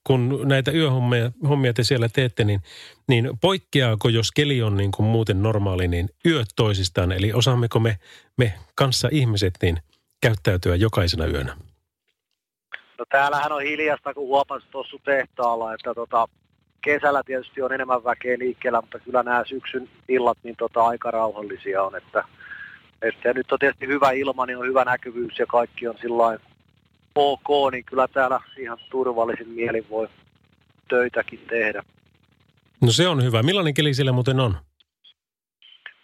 kun näitä yöhommia hommia te siellä teette, niin, niin poikkeaako, jos keli on niin kuin muuten normaali, niin yöt toisistaan? Eli osaammeko me, me kanssa ihmiset niin käyttäytyä jokaisena yönä? No täällähän on hiljasta, kun huomasin tuossa tehtaalla, että tota, kesällä tietysti on enemmän väkeä liikkeellä, mutta kyllä nämä syksyn illat niin tota, aika rauhallisia on, että, että nyt on tietysti hyvä ilma, niin on hyvä näkyvyys ja kaikki on sillä ok, niin kyllä täällä ihan turvallisin mielin voi töitäkin tehdä. No se on hyvä. Millainen keli siellä muuten on?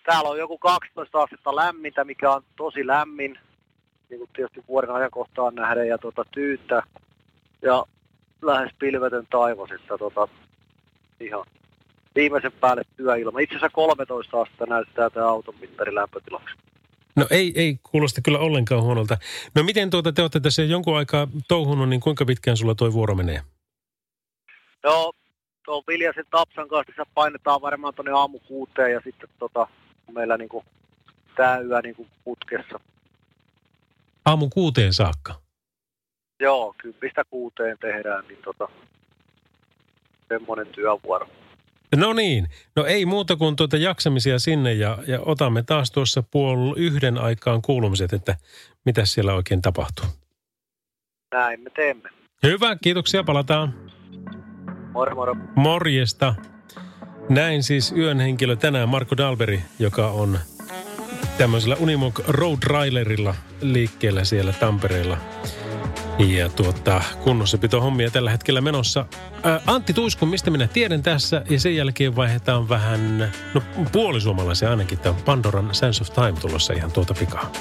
Täällä on joku 12 astetta lämmintä, mikä on tosi lämmin, niin kuin tietysti vuoden ajankohtaan nähden, ja tota, tyyttä ja lähes pilvetön taivas, että tota, ihan viimeisen päälle työilma. Itse asiassa 13 astetta näyttää tämä auton mittari lämpötilaksi. No ei, ei kuulosta kyllä ollenkaan huonolta. No miten tuota, te olette tässä jonkun aikaa touhunut, niin kuinka pitkään sulla toi vuoro menee? No, tuon Viljasen Tapsan kanssa painetaan varmaan tuonne aamu kuuteen ja sitten tota, meillä niinku tää yö niinku putkessa. Aamu kuuteen saakka? Joo, kympistä kuuteen tehdään, niin tota, semmoinen työvuoro. No niin, no ei muuta kuin tuota jaksamisia sinne ja, ja otamme taas tuossa puol yhden aikaan kuulumiset, että mitä siellä oikein tapahtuu. Näin me teemme. Hyvä, kiitoksia, palataan. Moro moro. Morjesta. Näin siis yön henkilö tänään Marko Dalberi, joka on tämmöisellä Unimog Road Railerilla liikkeellä siellä Tampereella. Ja tuota, kunnossapito hommia tällä hetkellä menossa. Ää, Antti Tuiskun, mistä minä tiedän tässä, ja sen jälkeen vaihdetaan vähän, no puolisuomalaisia ainakin, tämä Pandoran Sense of Time tulossa ihan tuota pikaa.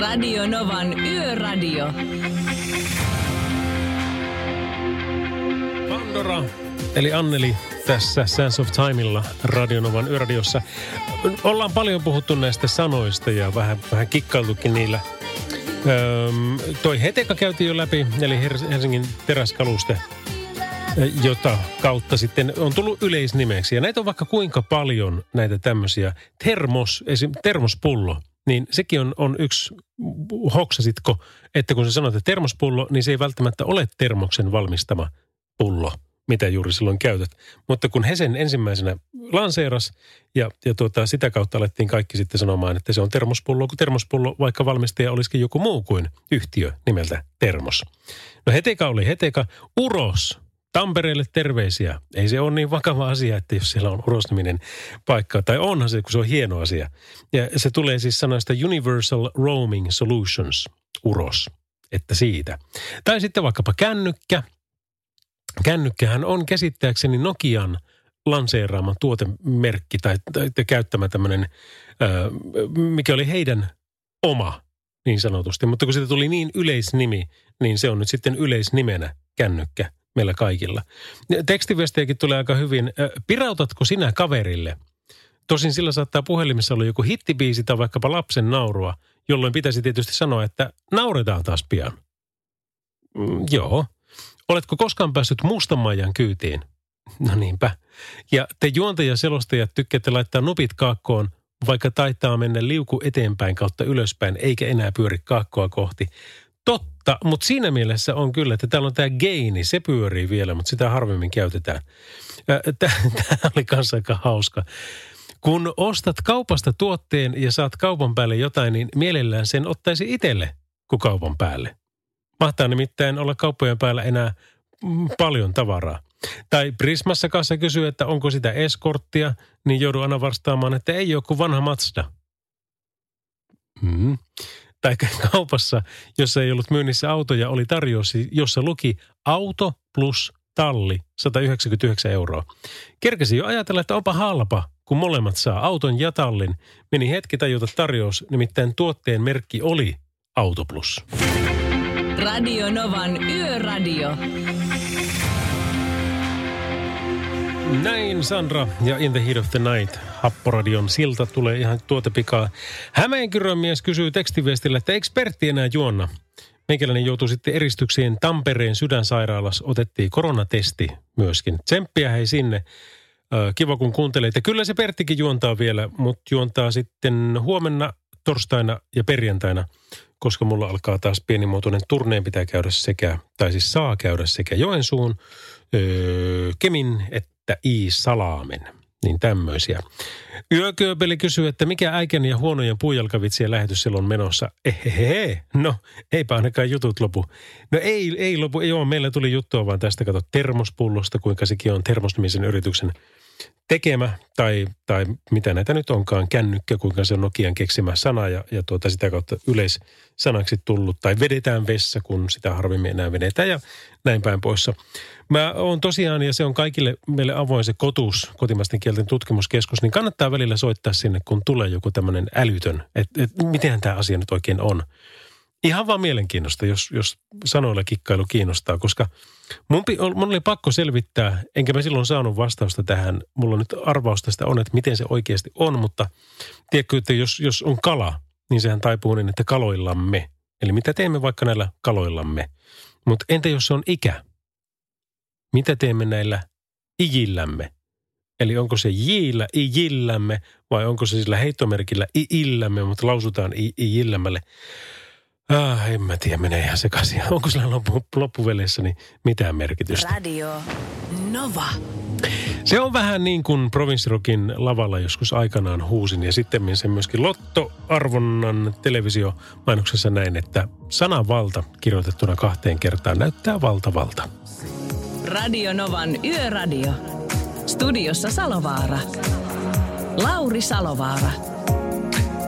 Radio Novan Yöradio. Pandora, eli Anneli tässä Sense of Timeilla Radionovan yöradiossa. Ollaan paljon puhuttu näistä sanoista ja vähän, vähän kikkailtukin niillä. Toi Heteka käytiin jo läpi, eli Helsingin teräskaluste, jota kautta sitten on tullut yleisnimeksi. Ja näitä on vaikka kuinka paljon näitä tämmöisiä. Termos, esim. termospullo, niin sekin on, on yksi, hoksasitko, että kun sä sanot, että termospullo, niin se ei välttämättä ole termoksen valmistama pullo, mitä juuri silloin käytät. Mutta kun he sen ensimmäisenä lanseeras ja, ja tuota, sitä kautta alettiin kaikki sitten sanomaan, että se on termospullo, kun termospullo, vaikka valmistaja olisikin joku muu kuin yhtiö nimeltä Termos. No Heteka oli Heteka. Uros, Tampereelle terveisiä. Ei se ole niin vakava asia, että jos siellä on Uros-niminen paikka, tai onhan se, kun se on hieno asia. Ja se tulee siis sanoista Universal Roaming Solutions, Uros, että siitä. Tai sitten vaikkapa kännykkä. Kännykkähän on käsittääkseni Nokian lanseeraama tuotemerkki tai, tai, tai käyttämä tämmöinen, mikä oli heidän oma niin sanotusti. Mutta kun siitä tuli niin yleisnimi, niin se on nyt sitten yleisnimenä kännykkä meillä kaikilla. Tekstiviestejäkin tulee aika hyvin. Pirautatko sinä kaverille? Tosin sillä saattaa puhelimessa olla joku hittibiisi tai vaikkapa lapsen naurua, jolloin pitäisi tietysti sanoa, että nauretaan taas pian. Mm, joo. Oletko koskaan päässyt mustamaijan kyytiin? No niinpä. Ja te juontaja-selostajat tykkäätte laittaa nupit kaakkoon, vaikka taitaa mennä liuku eteenpäin kautta ylöspäin, eikä enää pyöri kaakkoa kohti. Totta, mutta siinä mielessä on kyllä, että täällä on tämä geini, se pyörii vielä, mutta sitä harvemmin käytetään. Tämä oli kanssa aika hauska. Kun ostat kaupasta tuotteen ja saat kaupan päälle jotain, niin mielellään sen ottaisi itselle kuin kaupan päälle. Mahtaa nimittäin olla kauppojen päällä enää paljon tavaraa. Tai Prismassa kanssa kysyy, että onko sitä eskorttia, niin joudun aina vastaamaan, että ei ole kuin vanha Mazda. Mm. Tai kaupassa, jossa ei ollut myynnissä autoja, oli tarjous, jossa luki auto plus talli 199 euroa. Kerkesi jo ajatella, että onpa halpa, kun molemmat saa auton ja tallin. Meni hetki tajuta tarjous, nimittäin tuotteen merkki oli Autoplus. Radio Novan Yöradio. Näin Sandra ja In the Heat of the Night. Happoradion silta tulee ihan tuota pikaa. Hämeenkyrön mies kysyy tekstiviestillä, että eikö Pertti enää juonna? Meikäläinen joutui sitten eristyksiin Tampereen sydänsairaalassa, otettiin koronatesti myöskin. Tsemppiä hei sinne. Kiva kun kuuntelee. Kyllä se Perttikin juontaa vielä, mutta juontaa sitten huomenna, torstaina ja perjantaina, koska mulla alkaa taas pienimuotoinen turneen pitää käydä sekä, tai siis saa käydä sekä Joensuun, öö, Kemin että Iisalaamen. Niin tämmöisiä. Yökööpeli kysyy, että mikä äikän ja huonojen puujalkavitsien lähetys silloin menossa. Ehehe, no eipä ainakaan jutut lopu. No ei, ei lopu, ole. Meillä tuli juttua vaan tästä, kato, termospullosta, kuinka sekin on termosnimisen yrityksen tekemä, tai, tai mitä näitä nyt onkaan, kännykkä, kuinka se on Nokian keksimä sana ja, ja tuota sitä kautta yleissanaksi tullut, tai vedetään vessa, kun sitä harvemmin enää vedetään ja näin päin poissa. Mä oon tosiaan, ja se on kaikille meille avoin se kotus, kotimaisten kielten tutkimuskeskus, niin kannattaa välillä soittaa sinne, kun tulee joku tämmöinen älytön, että et, miten tämä asia nyt oikein on. Ihan vaan mielenkiinnosta, jos, jos sanoilla kikkailu kiinnostaa, koska mun, mun oli pakko selvittää, enkä mä silloin saanut vastausta tähän. Mulla nyt arvaus tästä on, että miten se oikeasti on, mutta tiedätkö, että jos, jos on kala, niin sehän taipuu niin, että kaloillamme. Eli mitä teemme vaikka näillä kaloillamme? Mutta entä jos se on ikä? Mitä teemme näillä ijillämme? Eli onko se jillä, ijillämme vai onko se sillä heittomerkillä iillämme, mutta lausutaan ijillämälle? Ah, en mä tiedä, menee ihan sekaisin. Onko sillä loppu, loppuveleissä niin mitään merkitystä? Radio Nova. Se on vähän niin kuin Provinssirokin lavalla joskus aikanaan huusin ja sitten sen myöskin Lotto-arvonnan televisiomainoksessa näin, että sananvalta kirjoitettuna kahteen kertaan näyttää valtavalta. Radio Novan Yöradio. Studiossa Salovaara. Lauri Salovaara.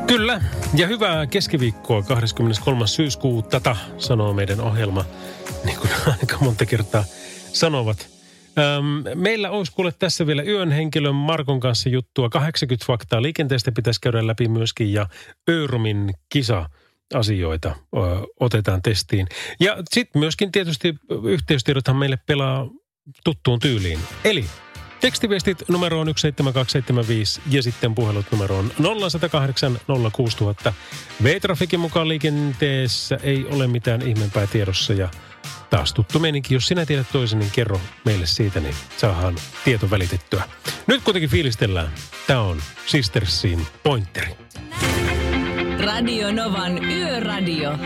Kyllä, ja hyvää keskiviikkoa 23. syyskuuta, sanoo meidän ohjelma, niin kuin aika monta kertaa sanovat. Öm, meillä olisi kuule tässä vielä yön henkilön Markon kanssa juttua. 80 faktaa liikenteestä pitäisi käydä läpi myöskin ja Örumin kisa asioita ö, otetaan testiin. Ja sitten myöskin tietysti yhteystiedothan meille pelaa tuttuun tyyliin. Eli Tekstiviestit numeroon 17275 ja sitten puhelut numeroon 0108 06000. V-trafikin mukaan liikenteessä ei ole mitään ihmeempää tiedossa ja taas tuttu meininki. Jos sinä tiedät toisen, niin kerro meille siitä, niin saadaan tieto välitettyä. Nyt kuitenkin fiilistellään. Tämä on Sistersin pointeri. Radio Novan Yöradio.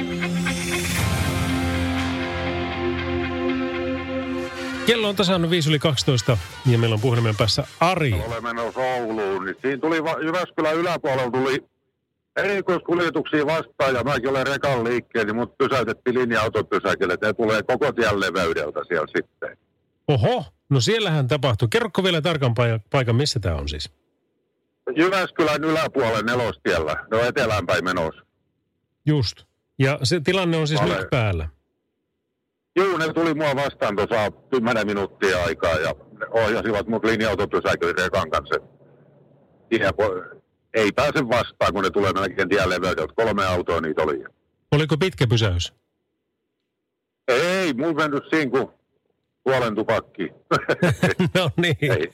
Kello on tasan 5 yli 12 ja meillä on puhelimen päässä Ari. Olen menossa Ouluun, niin siinä tuli Jyväskylän yläpuolella tuli erikoiskuljetuksia vastaan ja mäkin olen rekan liikkeen, niin mut pysäytettiin linja-autopysäkille, että ne tulee koko tien leveydeltä siellä sitten. Oho, no siellähän tapahtui. Kerrokko vielä tarkan paikan, missä tämä on siis? Jyväskylän yläpuolen nelostiellä, ne on eteläänpäin menossa. Just. Ja se tilanne on siis Vale. nyt päällä? Joo, ne tuli mua vastaan tuossa 10 minuuttia aikaa ja ohjasivat mut linja-autopysäköön rekan kanssa. Ja ei pääse vastaan, kun ne tulee melkein tien leveydeltä. Kolme autoa niitä oli. Oliko pitkä pysäys? Ei, mulla mennyt siinä kuin puolen tupakki. no niin. Ei.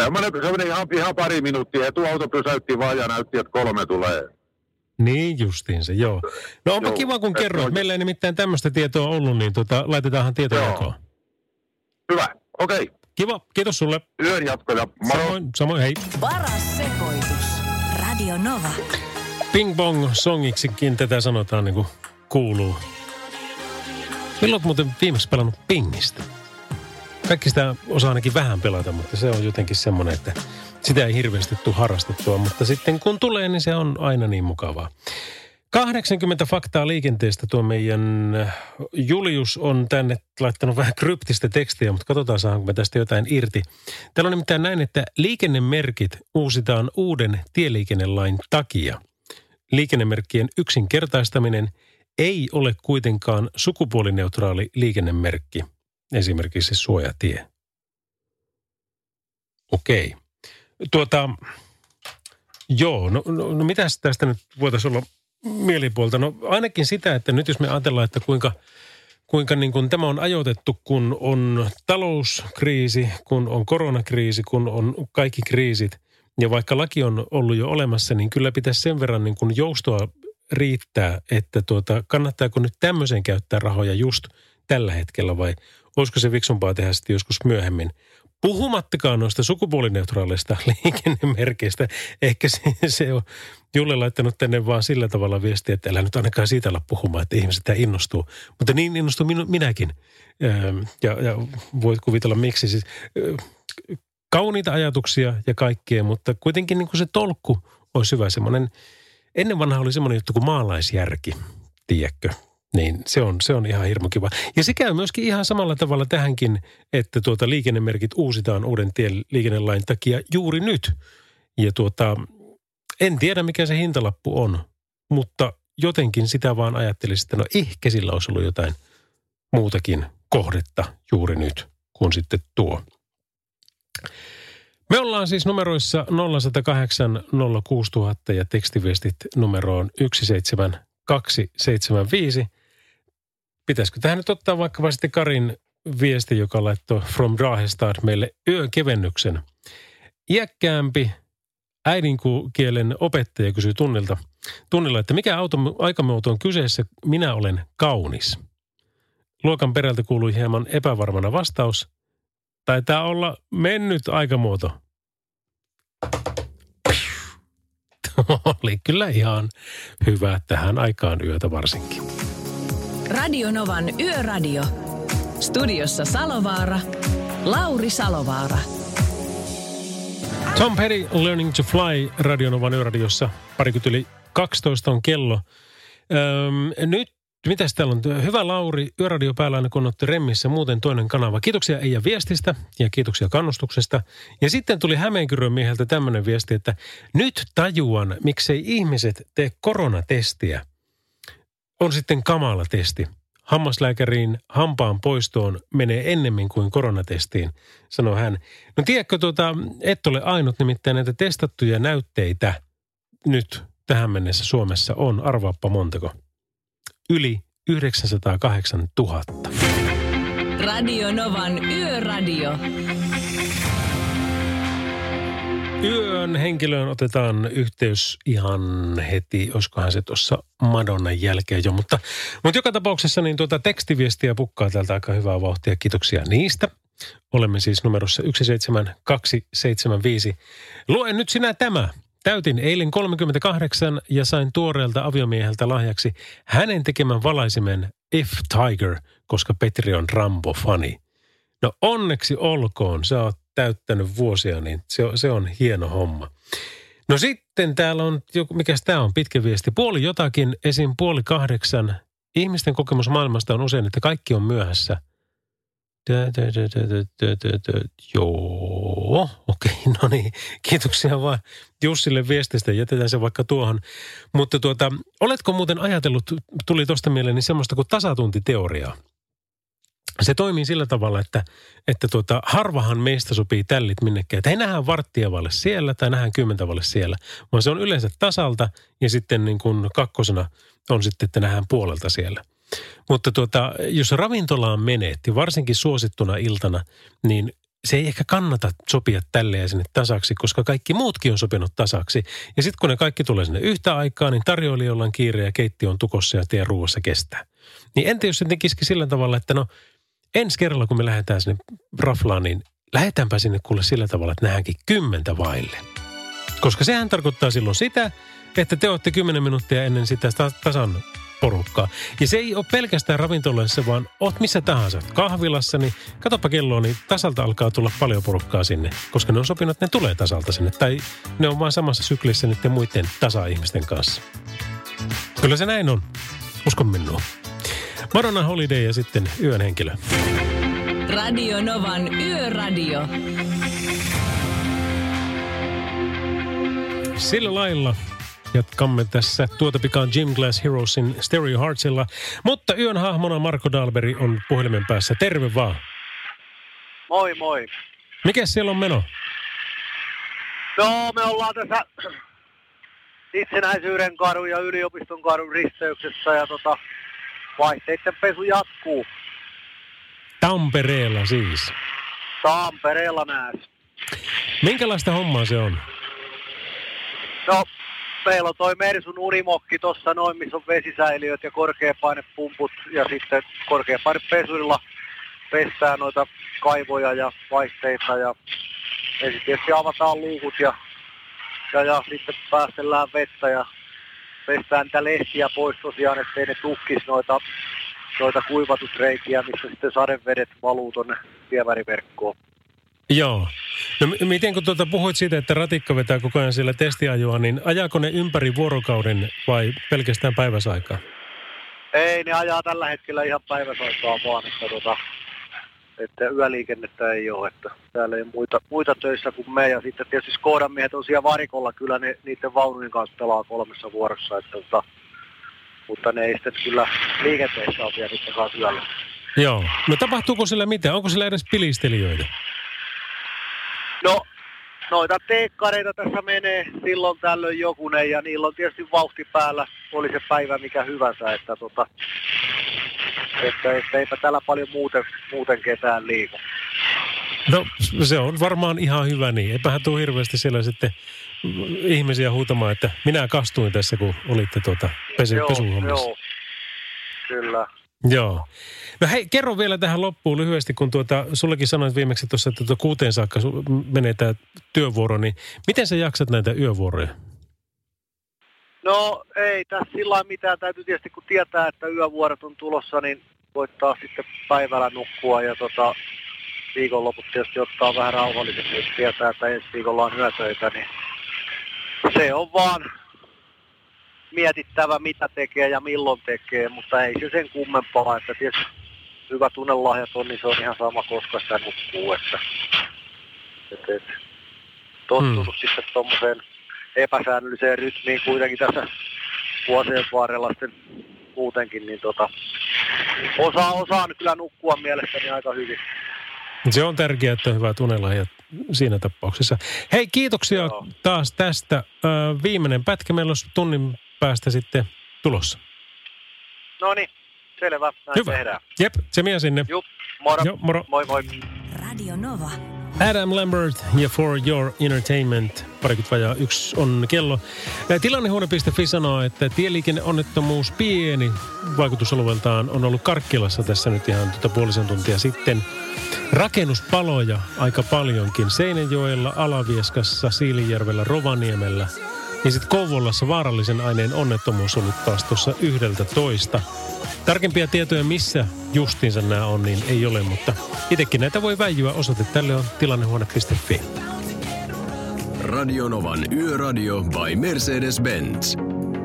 Semmoinen, semmoinen ihan, ihan pari minuuttia. Etuauto pysäytti vaan ja näytti, että kolme tulee. Niin justiinsa, joo. No onpa joo, kiva, kun kerroit. Meillä ei nimittäin tämmöistä tietoa ollut, niin tota, laitetaanhan tietojakoon. Hyvä, okei. Okay. Kiva, kiitos sulle. Yön jatko ja moro. Samoin, samoin hei. Paras sekoitus. Radio Nova. Ping Bong songiksikin tätä sanotaan niin kuin kuuluu. Milloin olet muuten viimeksi pelannut pingistä? Kaikki sitä osaa ainakin vähän pelata, mutta se on jotenkin semmoinen, että sitä ei hirveästi tule harrastettua. Mutta sitten kun tulee, niin se on aina niin mukavaa. 80 faktaa liikenteestä tuo meidän Julius on tänne laittanut vähän kryptistä tekstiä, mutta katsotaan saanko me tästä jotain irti. Täällä on nimittäin näin, että liikennemerkit uusitaan uuden tieliikennelain takia. Liikennemerkkien yksinkertaistaminen ei ole kuitenkaan sukupuolineutraali liikennemerkki, esimerkiksi suojatie. Okei. Tuota, joo, no, no, no mitäs tästä nyt voitaisiin olla mielipuolta? No ainakin sitä, että nyt jos me ajatellaan, että kuinka, kuinka niin kuin tämä on ajoitettu, kun on talouskriisi, kun on koronakriisi, kun on kaikki kriisit, ja vaikka laki on ollut jo olemassa, niin kyllä pitäisi sen verran niin kuin joustoa riittää, että tuota, kannattaako nyt tämmöiseen käyttää rahoja just tällä hetkellä vai olisiko se viksumpaa tehdä sitten joskus myöhemmin. Puhumattakaan noista sukupuolineutraalista liikennemerkeistä. Ehkä se, se on Julle laittanut tänne vaan sillä tavalla viestiä, että älä nyt ainakaan siitä olla puhumaan, että ihmiset tämä innostuu. Mutta niin innostuu minu, minäkin. Ja, ja voit kuvitella miksi. Siis, kauniita ajatuksia ja kaikkea, mutta kuitenkin niin kuin se tolkku olisi hyvä semmoinen. Ennen vanha oli semmoinen juttu kuin maalaisjärki, tiedätkö? Niin se on, se on ihan hirmu kiva. Ja se käy myöskin ihan samalla tavalla tähänkin, että tuota liikennemerkit uusitaan uuden tien liikennelain takia juuri nyt. Ja tuota, en tiedä mikä se hintalappu on, mutta jotenkin sitä vaan ajattelisin, että no ehkä sillä olisi ollut jotain muutakin kohdetta juuri nyt kuin sitten tuo. Me ollaan siis numeroissa 0108 06000 ja tekstiviestit numeroon 17275. Pitäisikö tähän nyt ottaa vaikka sitten Karin viesti, joka laittoi From Drahestad meille yökevennyksen. Iäkkäämpi äidinkielen opettaja kysyi tunnilta, tunnilla, että mikä auto, aikamuoto on kyseessä, minä olen kaunis. Luokan perältä kuului hieman epävarmana vastaus. Taitaa olla mennyt aikamuoto. Oli kyllä ihan hyvä tähän aikaan yötä varsinkin. Radio Novan Yöradio. Studiossa Salovaara. Lauri Salovaara. Tom Petty, Learning to Fly, Radionovan yöradiossa. Parikymmentä yli 12 on kello. Öm, nyt, mitäs täällä on? Hyvä Lauri, yöradio päällä aina kun remmissä, muuten toinen kanava. Kiitoksia Eija viestistä ja kiitoksia kannustuksesta. Ja sitten tuli Hämeenkyrön mieheltä tämmöinen viesti, että nyt tajuan, miksei ihmiset tee koronatestiä. On sitten kamala testi hammaslääkäriin hampaan poistoon menee ennemmin kuin koronatestiin, sanoi hän. No tiedätkö, tuota, et ole ainut, nimittäin näitä testattuja näytteitä nyt tähän mennessä Suomessa on, arvaappa montako, yli 908 000. Radio Novan Yöradio. Yön henkilöön otetaan yhteys ihan heti, olisikohan se tuossa Madonnan jälkeen jo. Mutta, mutta joka tapauksessa niin tuota tekstiviestiä pukkaa täältä aika hyvää vauhtia. Kiitoksia niistä. Olemme siis numerossa 17275. Luen nyt sinä tämä. Täytin eilen 38 ja sain tuoreelta aviomieheltä lahjaksi hänen tekemän valaisimen If Tiger, koska Petri on Rambo-fani. No onneksi olkoon, sä oot täyttänyt vuosia, niin se on, se on hieno homma. No sitten täällä on, mikä tämä on, pitkä viesti. Puoli jotakin, esim. puoli kahdeksan. Ihmisten kokemus maailmasta on usein, että kaikki on myöhässä. Joo, okei, no niin. Kiitoksia vaan Jussille viestistä. Jätetään se vaikka tuohon. Mutta tuota, oletko muuten ajatellut, tuli tuosta mieleeni semmoista kuin tasatuntiteoriaa? Se toimii sillä tavalla, että, että tuota, harvahan meistä sopii tällit minnekään. Että ei nähdä varttia valle siellä tai nähdään kymmentä valle siellä, vaan se on yleensä tasalta ja sitten niin kuin kakkosena on sitten, että nähdään puolelta siellä. Mutta tuota, jos ravintolaan menet ja varsinkin suosittuna iltana, niin se ei ehkä kannata sopia tälle ja sinne tasaksi, koska kaikki muutkin on sopinut tasaksi. Ja sitten kun ne kaikki tulee sinne yhtä aikaa, niin tarjoilijoilla on kiire ja keitti on tukossa ja tie ruuassa kestää. Niin entä jos se tekisikin sillä tavalla, että no ensi kerralla, kun me lähdetään sinne raflaan, niin lähdetäänpä sinne kuule sillä tavalla, että nähdäänkin kymmentä vaille. Koska sehän tarkoittaa silloin sitä, että te olette kymmenen minuuttia ennen sitä tasan porukkaa. Ja se ei ole pelkästään ravintolassa, vaan oot missä tahansa. Kahvilassa, niin katoppa kelloa, niin tasalta alkaa tulla paljon porukkaa sinne. Koska ne on sopinut, että ne tulee tasalta sinne. Tai ne on vaan samassa syklissä niiden muiden tasa-ihmisten kanssa. Kyllä se näin on. Uskon minua. Madonna Holiday ja sitten yön henkilö. Radio Novan Yöradio. Sillä lailla jatkamme tässä tuota pikaan Jim Glass Heroesin Stereo Heartsilla. Mutta yön hahmona Marko Dalberi on puhelimen päässä. Terve vaan. Moi moi. Mikä siellä on meno? No me ollaan tässä itsenäisyyden kadun ja yliopiston kadun risteyksessä ja tota, vaihteiden pesu jatkuu. Tampereella siis. Tampereella näes. Minkälaista hommaa se on? No, meillä on toi Mersun unimokki tossa noin, missä on vesisäiliöt ja korkeapainepumput ja sitten korkeapainepesurilla pestään noita kaivoja ja vaihteita ja ensin tietysti avataan luukut ja, ja, ja sitten päästellään vettä ja pestään niitä lehtiä pois tosiaan, ettei ne tukkis noita, noita kuivatusreikiä, missä sitten sadevedet valuu tonne viemäriverkkoon. Joo. No m- miten kun tuota puhuit siitä, että ratikka vetää koko ajan siellä testiajoa, niin ajaako ne ympäri vuorokauden vai pelkästään päiväsaikaa? Ei, ne ajaa tällä hetkellä ihan päiväsaikaa vaan, että, tota, että yöliikennettä ei ole, että täällä ei muita, muita töissä kuin me. Ja sitten tietysti Skodan miehet on siellä varikolla, kyllä ne niiden vaunujen kanssa pelaa kolmessa vuorossa, että, tota, mutta ne ei sitten kyllä liikenteessä ole vielä niiden kanssa yöllä. Joo. No tapahtuuko sillä mitä? Onko sillä edes pilistelijöitä? No, noita teekkareita tässä menee silloin tällöin jokunen ja niillä on tietysti vauhti päällä, oli se päivä mikä hyvänsä, että, tota, että, että eipä täällä paljon muuten, muuten ketään liiku. No se on varmaan ihan hyvä niin. Eipähän tuu hirveästi siellä sitten ihmisiä huutamaan, että minä kastuin tässä, kun olitte tuota pesu, joo, pesuhommassa. joo, kyllä. Joo. No hei, kerro vielä tähän loppuun lyhyesti, kun tuota, sullekin sanoit viimeksi tuossa, että tuota kuuteen saakka menee tämä työvuoro, niin miten sä jaksat näitä yövuoroja? No ei tässä sillä mitään. Täytyy tietysti kun tietää, että yövuorot on tulossa, niin voittaa sitten päivällä nukkua ja tota, viikonloput tietysti ottaa vähän rauhallisemmin, jos tietää, että ensi viikolla on yötöitä, niin se on vaan mietittävä, mitä tekee ja milloin tekee, mutta ei se sen kummempaa, että tietysti hyvä tunnelahjat on, niin se on ihan sama, koska sitä nukkuu, että et, et, tottunut hmm. sitten tuommoiseen epäsäännölliseen rytmiin kuitenkin tässä vuosien varrella sitten muutenkin, niin tota, osaa, osaan kyllä nukkua mielestäni aika hyvin. Se on tärkeää, että on hyvä tunnelahja siinä tapauksessa. Hei, kiitoksia Joo. taas tästä. Ö, viimeinen pätkä meillä olisi tunnin päästä sitten tulossa. No niin, selvä, näin Hyvä. tehdään. Jep, se mie sinne. Jup, moro. Joo, moro. Moi moi. Radio Nova. Adam Lambert ja For Your Entertainment. Parikymmentä vajaa yksi on kello. Tilannehuone.fi sanoo, että tieliikenneonnettomuus pieni vaikutusalueeltaan on ollut Karkkilassa tässä nyt ihan tuota puolisen tuntia sitten. Rakennuspaloja aika paljonkin. Seinäjoella, Alavieskassa, Siilijärvellä, Rovaniemellä. Ja sitten Kouvolassa vaarallisen aineen onnettomuus on ollut taas tuossa yhdeltä toista. Tarkempia tietoja, missä justiinsa nämä on, niin ei ole, mutta itsekin näitä voi väijyä. Osoite tälle on tilannehuone.fi. Radionovan Yöradio by Mercedes-Benz.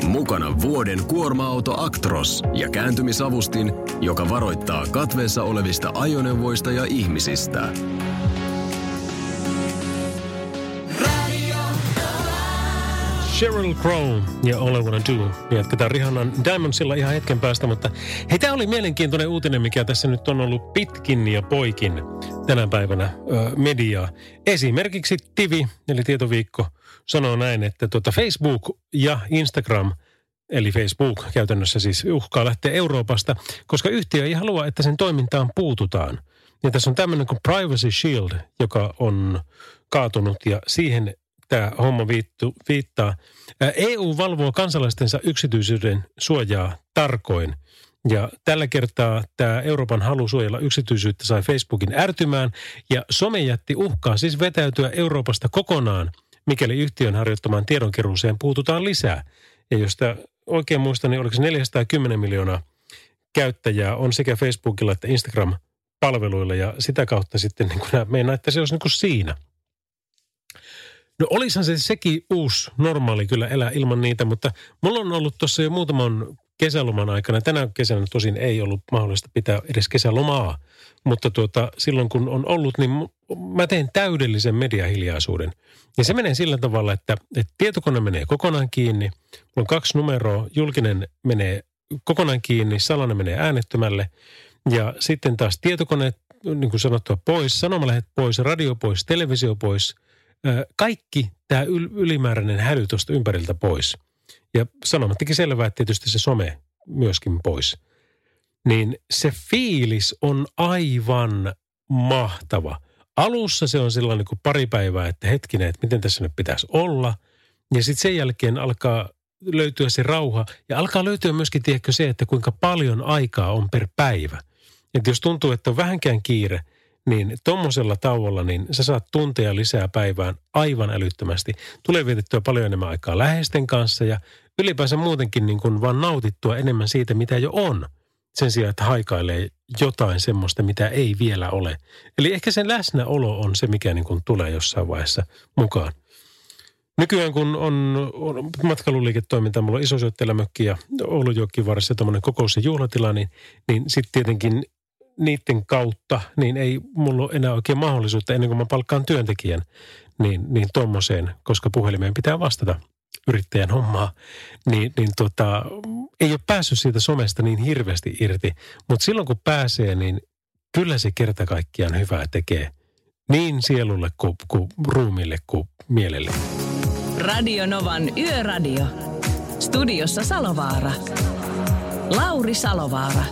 Mukana vuoden kuorma-auto Actros ja kääntymisavustin, joka varoittaa katveessa olevista ajoneuvoista ja ihmisistä. Sheryl Crow ja All I Wanna Do. Ja Jatketaan Rihannan Diamondsilla ihan hetken päästä, mutta hei, tämä oli mielenkiintoinen uutinen, mikä tässä nyt on ollut pitkin ja poikin tänä päivänä ö, mediaa. Esimerkiksi Tivi, eli Tietoviikko, sanoo näin, että tuota Facebook ja Instagram, eli Facebook käytännössä siis uhkaa lähteä Euroopasta, koska yhtiö ei halua, että sen toimintaan puututaan. Ja tässä on tämmöinen kuin Privacy Shield, joka on kaatunut ja siihen tämä homma viittu, viittaa. EU valvoo kansalaistensa yksityisyyden suojaa tarkoin. Ja tällä kertaa tämä Euroopan halu suojella yksityisyyttä sai Facebookin ärtymään. Ja somejätti uhkaa siis vetäytyä Euroopasta kokonaan, mikäli yhtiön harjoittamaan tiedonkeruuseen puututaan lisää. Ja jos tämä oikein muistan, niin oliko se 410 miljoonaa käyttäjää on sekä Facebookilla että Instagram-palveluilla. Ja sitä kautta sitten niin kuin nämä meinaa, että se olisi niin kuin siinä. No olisihan se sekin uusi normaali kyllä elää ilman niitä, mutta mulla on ollut tuossa jo muutaman kesäloman aikana. Tänä kesänä tosin ei ollut mahdollista pitää edes kesälomaa, mutta tuota, silloin kun on ollut, niin mä teen täydellisen mediahiljaisuuden. Ja se menee sillä tavalla, että, että tietokone menee kokonaan kiinni, mulla on kaksi numeroa, julkinen menee kokonaan kiinni, salainen menee äänettömälle ja sitten taas tietokoneet, niin kuin sanottua, pois, sanomalehdet pois, radio pois, televisio pois, kaikki tämä ylimääräinen häly tuosta ympäriltä pois. Ja sanomattakin selvää, että tietysti se some myöskin pois. Niin se fiilis on aivan mahtava. Alussa se on sellainen kuin pari päivää, että hetkinen, että miten tässä nyt pitäisi olla. Ja sitten sen jälkeen alkaa löytyä se rauha ja alkaa löytyä myöskin, tiedätkö, se, että kuinka paljon aikaa on per päivä. Että jos tuntuu, että on vähänkään kiire, niin tuommoisella tauolla niin sä saat tunteja lisää päivään aivan älyttömästi. Tulee vietettyä paljon enemmän aikaa läheisten kanssa ja ylipäänsä muutenkin niin kuin vaan nautittua enemmän siitä, mitä jo on. Sen sijaan, että haikailee jotain semmoista, mitä ei vielä ole. Eli ehkä sen läsnäolo on se, mikä niin kuin tulee jossain vaiheessa mukaan. Nykyään kun on, on matkailuliiketoiminta, mulla on iso mökki ja Oulujokin varsin tämmöinen kokous- ja juhlatila, niin, niin sitten tietenkin niiden kautta, niin ei mulla ole enää oikein mahdollisuutta ennen kuin mä palkkaan työntekijän, niin, niin tuommoiseen, koska puhelimeen pitää vastata yrittäjän hommaa, niin, niin tota, ei ole päässyt siitä somesta niin hirveästi irti. Mutta silloin kun pääsee, niin kyllä se kerta kaikkiaan hyvää tekee. Niin sielulle kuin, kuin ruumille kuin mielelle. Radio Novan Yöradio. Studiossa Salovaara. Lauri Salovaara.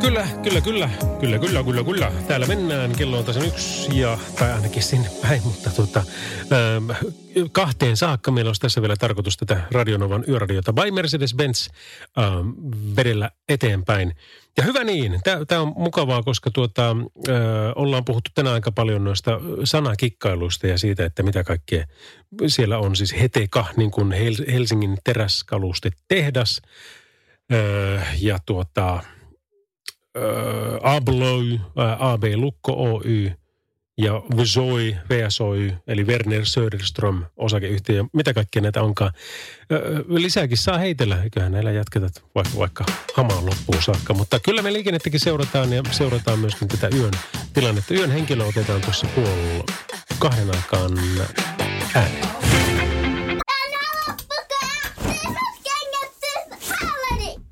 Kyllä, kyllä, kyllä, kyllä, kyllä, kyllä, kyllä. Täällä mennään, kello on tasan yksi ja, tai ainakin sinne päin, mutta tota, ähm, kahteen saakka meillä olisi tässä vielä tarkoitus tätä Radionovan yöradiota by Mercedes-Benz ähm, vedellä eteenpäin. Ja hyvä niin, tämä on mukavaa, koska tuota, äh, ollaan puhuttu tänään aika paljon noista sanakikkailuista ja siitä, että mitä kaikkea siellä on. Siis Heteka, niin kuin Helsingin teräskaluste tehdas äh, ja tuota Abloy, AB Lukko Oy ja Vzoi, VSOY, eli Werner Söderström osakeyhtiö, mitä kaikkea näitä onkaan. Lisääkin saa heitellä, eiköhän näillä jatketa vaikka, vaikka hamaan loppuun saakka. Mutta kyllä me liikennettäkin seurataan ja seurataan myöskin tätä yön tilannetta. Yön henkilö otetaan tuossa puolella kahden aikaan ääneen.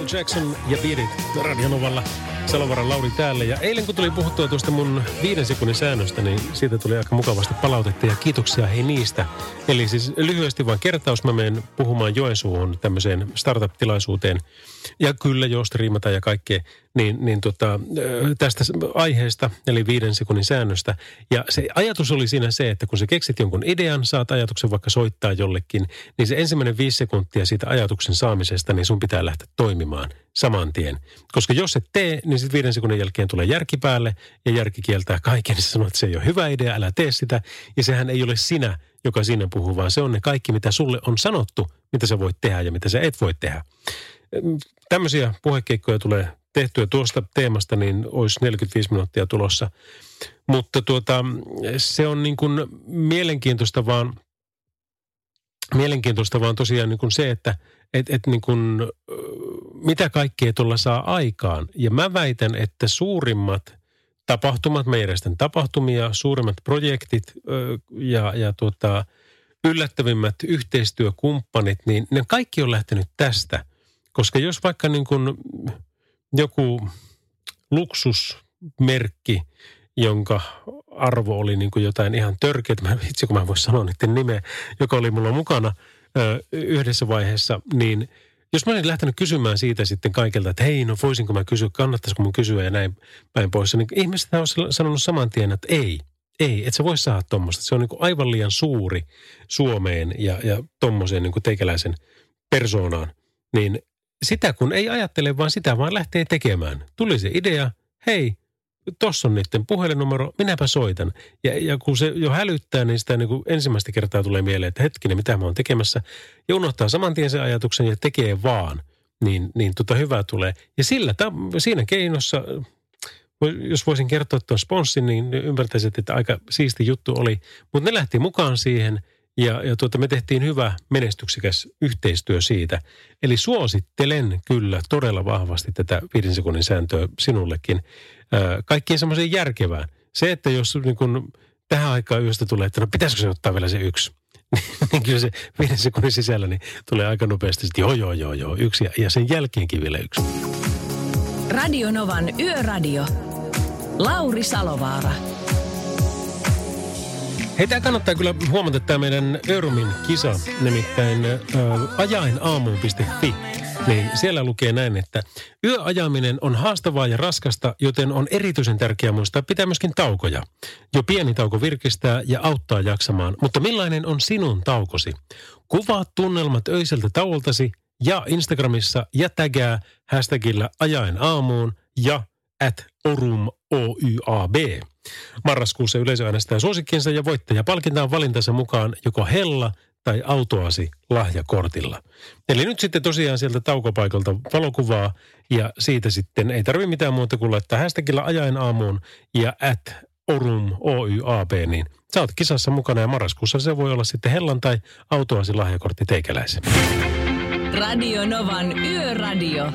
Michael Jackson ja Beat It Radionovalla. Salovaran Lauri täällä. Ja eilen kun tuli puhuttua tuosta mun viiden sekunnin säännöstä, niin siitä tuli aika mukavasti palautetta ja kiitoksia hei niistä. Eli siis lyhyesti vain kertaus, mä menen puhumaan Joensuuhun tämmöiseen startup-tilaisuuteen. Ja kyllä, jos striimataan ja kaikkea, niin, niin tota, tästä aiheesta, eli viiden sekunnin säännöstä. Ja se ajatus oli siinä se, että kun sä keksit jonkun idean, saat ajatuksen vaikka soittaa jollekin, niin se ensimmäinen viisi sekuntia siitä ajatuksen saamisesta, niin sun pitää lähteä toimimaan saman tien. Koska jos et tee, niin sitten viiden sekunnin jälkeen tulee järki päälle ja järki kieltää kaiken. Niin sanoo, että se ei ole hyvä idea, älä tee sitä. Ja sehän ei ole sinä, joka siinä puhuu, vaan se on ne kaikki, mitä sulle on sanottu, mitä sä voit tehdä ja mitä sä et voi tehdä. Tämmöisiä puhekeikkoja tulee tehtyä tuosta teemasta, niin olisi 45 minuuttia tulossa. Mutta tuota, se on niin kuin mielenkiintoista vaan, mielenkiintoista vaan tosiaan niin kuin se, että et, et niin kuin, mitä kaikkea tuolla saa aikaan. Ja mä väitän, että suurimmat tapahtumat, meidän tapahtumia, suurimmat projektit ja, ja tuota, yllättävimmät yhteistyökumppanit, niin ne kaikki on lähtenyt tästä. Koska jos vaikka niin kuin joku luksusmerkki jonka arvo oli niin kuin jotain ihan törkeää. Mä itse kun mä en voi sanoa niiden nimeä, joka oli mulla mukana ö, yhdessä vaiheessa, niin jos mä olin lähtenyt kysymään siitä sitten kaikilta, että hei, no voisinko mä kysyä, kannattaisiko mun kysyä ja näin päin pois, niin ihmiset on sanonut saman tien, että ei, ei, et sä voi saada tuommoista. Se on niin aivan liian suuri Suomeen ja, ja tuommoiseen niin teikäläisen persoonaan. Niin sitä kun ei ajattele, vaan sitä vaan lähtee tekemään. Tuli se idea, hei, tuossa on niiden puhelinnumero, minäpä soitan. Ja, ja kun se jo hälyttää, niin sitä niin kuin ensimmäistä kertaa tulee mieleen, että hetkinen, mitä mä oon tekemässä. Ja unohtaa saman tien sen ajatuksen ja tekee vaan, niin, niin tota hyvää tulee. Ja sillä, siinä keinossa, jos voisin kertoa tuon sponssin, niin ymmärtäisit, että aika siisti juttu oli. Mutta ne lähti mukaan siihen – ja, ja tuota, me tehtiin hyvä menestyksekäs yhteistyö siitä. Eli suosittelen kyllä todella vahvasti tätä viiden sekunnin sääntöä sinullekin. kaikkiin semmoiseen järkevään. Se, että jos niin kun tähän aikaan yöstä tulee, että no pitäisikö se ottaa vielä se yksi, niin kyllä se viiden sekunnin sisällä niin tulee aika nopeasti, että joo, joo, joo, joo, yksi ja, ja sen jälkeenkin vielä yksi. Radio Novan Yöradio. Lauri Salovaara. Hei, tämä kannattaa kyllä huomata, tämä meidän Örumin kisa, nimittäin ä, ajainaamuun.fi, niin siellä lukee näin, että yöajaminen on haastavaa ja raskasta, joten on erityisen tärkeää muistaa pitää myöskin taukoja. Jo pieni tauko virkistää ja auttaa jaksamaan, mutta millainen on sinun taukosi? Kuvaa tunnelmat öiseltä tauoltasi ja Instagramissa ja tägää hashtagillä ajain aamuun ja at orum OYAB. Marraskuussa yleisö äänestää suosikkinsa ja voittaja palkintaan valintansa mukaan joko hella tai autoasi lahjakortilla. Eli nyt sitten tosiaan sieltä taukopaikalta valokuvaa ja siitä sitten ei tarvi mitään muuta kuin laittaa hashtagilla ajain aamuun ja at orum OYAB, niin sä oot kisassa mukana ja marraskuussa se voi olla sitten hellan tai autoasi lahjakortti teikäläisen. Radio Novan Yöradio.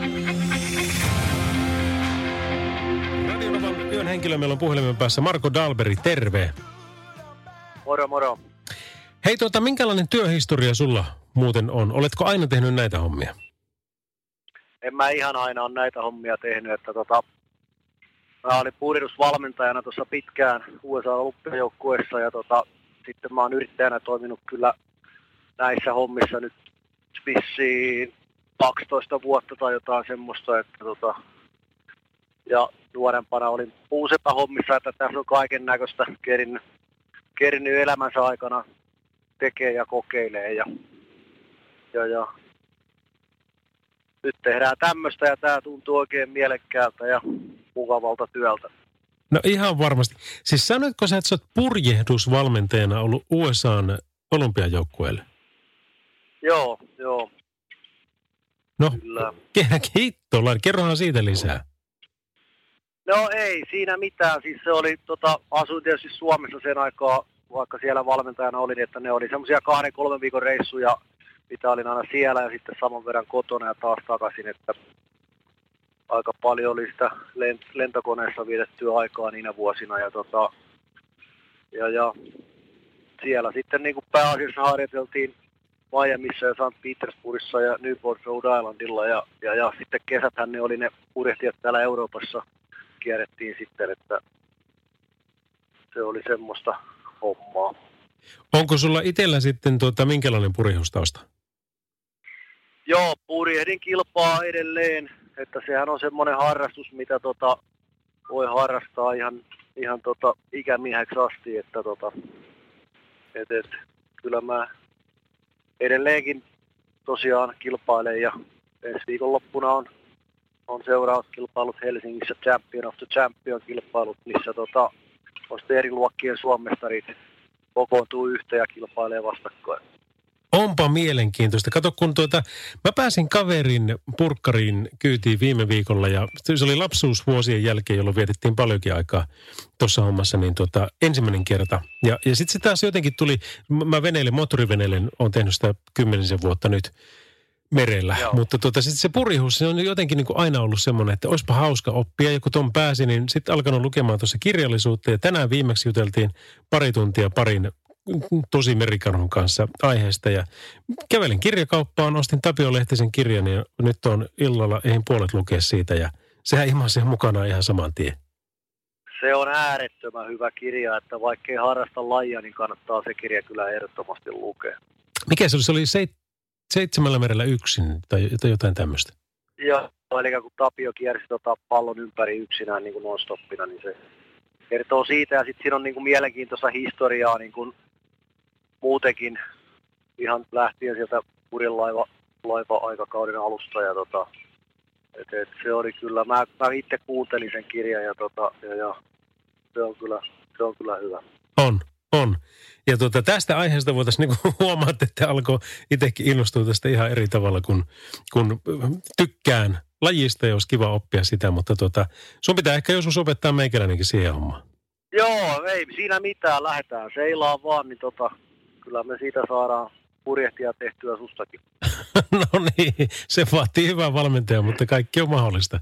Yön henkilö meillä on puhelimen päässä Marko Dalberi, terve. Moro, moro. Hei tuota, minkälainen työhistoria sulla muuten on? Oletko aina tehnyt näitä hommia? En mä ihan aina ole näitä hommia tehnyt, että tota, mä olin puhdistusvalmentajana tuossa pitkään USA olympiajoukkueessa ja tota, sitten mä oon yrittäjänä toiminut kyllä näissä hommissa nyt vissiin 12 vuotta tai jotain semmoista, että tota, ja nuorempana olin puusepa hommissa, että tässä on kaiken näköistä kerinnyt, kerinnyt elämänsä aikana tekee ja kokeilee ja, ja, ja nyt tehdään tämmöistä ja tämä tuntuu oikein mielekkäältä ja mukavalta työltä. No ihan varmasti. Siis sanoitko sä, että sä oot purjehdusvalmentajana ollut USAn olympiajoukkueelle? Joo, joo. No, Kyllä. Kerrohan siitä lisää. No ei siinä mitään. Siis se oli, tota, asuin tietysti Suomessa sen aikaa, vaikka siellä valmentajana olin, että ne oli semmoisia kahden, kolmen viikon reissuja, mitä olin aina siellä ja sitten saman verran kotona ja taas takaisin, että aika paljon oli sitä lent- lentokoneessa vietettyä aikaa niinä vuosina ja, tota, ja, ja siellä sitten niin kuin pääasiassa harjoiteltiin Miamiissa ja St. Petersburgissa ja Newport Rhode Islandilla ja, ja, ja sitten kesäthän ne oli ne purjehtijat täällä Euroopassa – kierrettiin sitten, että se oli semmoista hommaa. Onko sulla itsellä sitten tuota, minkälainen purjehustausta? Joo, purjehdin kilpaa edelleen, että sehän on semmoinen harrastus, mitä tota, voi harrastaa ihan, ihan tota, ikämieheksi asti, että tota, et, et, kyllä mä edelleenkin tosiaan kilpailen ja ensi viikonloppuna on on seuraavat kilpailut Helsingissä, Champion of the Champion kilpailut, missä tota, on eri luokkien suomestarit kokoontuu yhteen ja kilpailee vastakkain. Onpa mielenkiintoista. Kato, kun tuota, mä pääsin kaverin purkkariin kyytiin viime viikolla ja se oli lapsuusvuosien jälkeen, jolloin vietettiin paljonkin aikaa tuossa hommassa, niin tuota, ensimmäinen kerta. Ja, ja sitten se taas jotenkin tuli, mä veneilen, moottoriveneilen, on tehnyt sitä kymmenisen vuotta nyt merellä. Joo. Mutta tota, sitten se purihus, se on jotenkin niin kuin aina ollut semmoinen, että olisipa hauska oppia. Ja kun ton pääsi, niin sitten alkanut lukemaan tuossa kirjallisuutta. Ja tänään viimeksi juteltiin pari tuntia parin tosi merikarhun kanssa aiheesta. Ja kävelin kirjakauppaan, ostin Tapio Lehtisen kirjan ja nyt on illalla eihin puolet lukea siitä. Ja sehän ihan sen mukana ihan saman tien. se on äärettömän hyvä kirja, että vaikka ei harrasta lajia, niin kannattaa se kirja kyllä ehdottomasti lukea. Mikä se oli? Se oli seit, seitsemällä merellä yksin tai, tai jotain tämmöistä. Joo, eli kun Tapio kiersi tota pallon ympäri yksinään niin kuin non-stoppina, niin se kertoo siitä. Ja sitten siinä on niin kuin mielenkiintoista historiaa niin kuin muutenkin ihan lähtien sieltä purjelaiva laiva-aikakauden alusta. Ja tota, et, et se oli kyllä, mä, mä itse kuuntelin sen kirjan ja, tota, ja, ja se, on kyllä, se on kyllä hyvä. On, on. Ja tuota, tästä aiheesta voitaisiin niin huomata, että alkoi itsekin innostua tästä ihan eri tavalla, kun, kun tykkään lajista ja olisi kiva oppia sitä, mutta tuota, sun pitää ehkä joskus opettaa meikäläinenkin siihen hommaan. Joo, ei siinä mitään, lähdetään seilaa vaan, niin tota, kyllä me siitä saadaan purjehtia tehtyä sustakin. no niin, se vaatii hyvää valmentaja, mutta kaikki on mahdollista.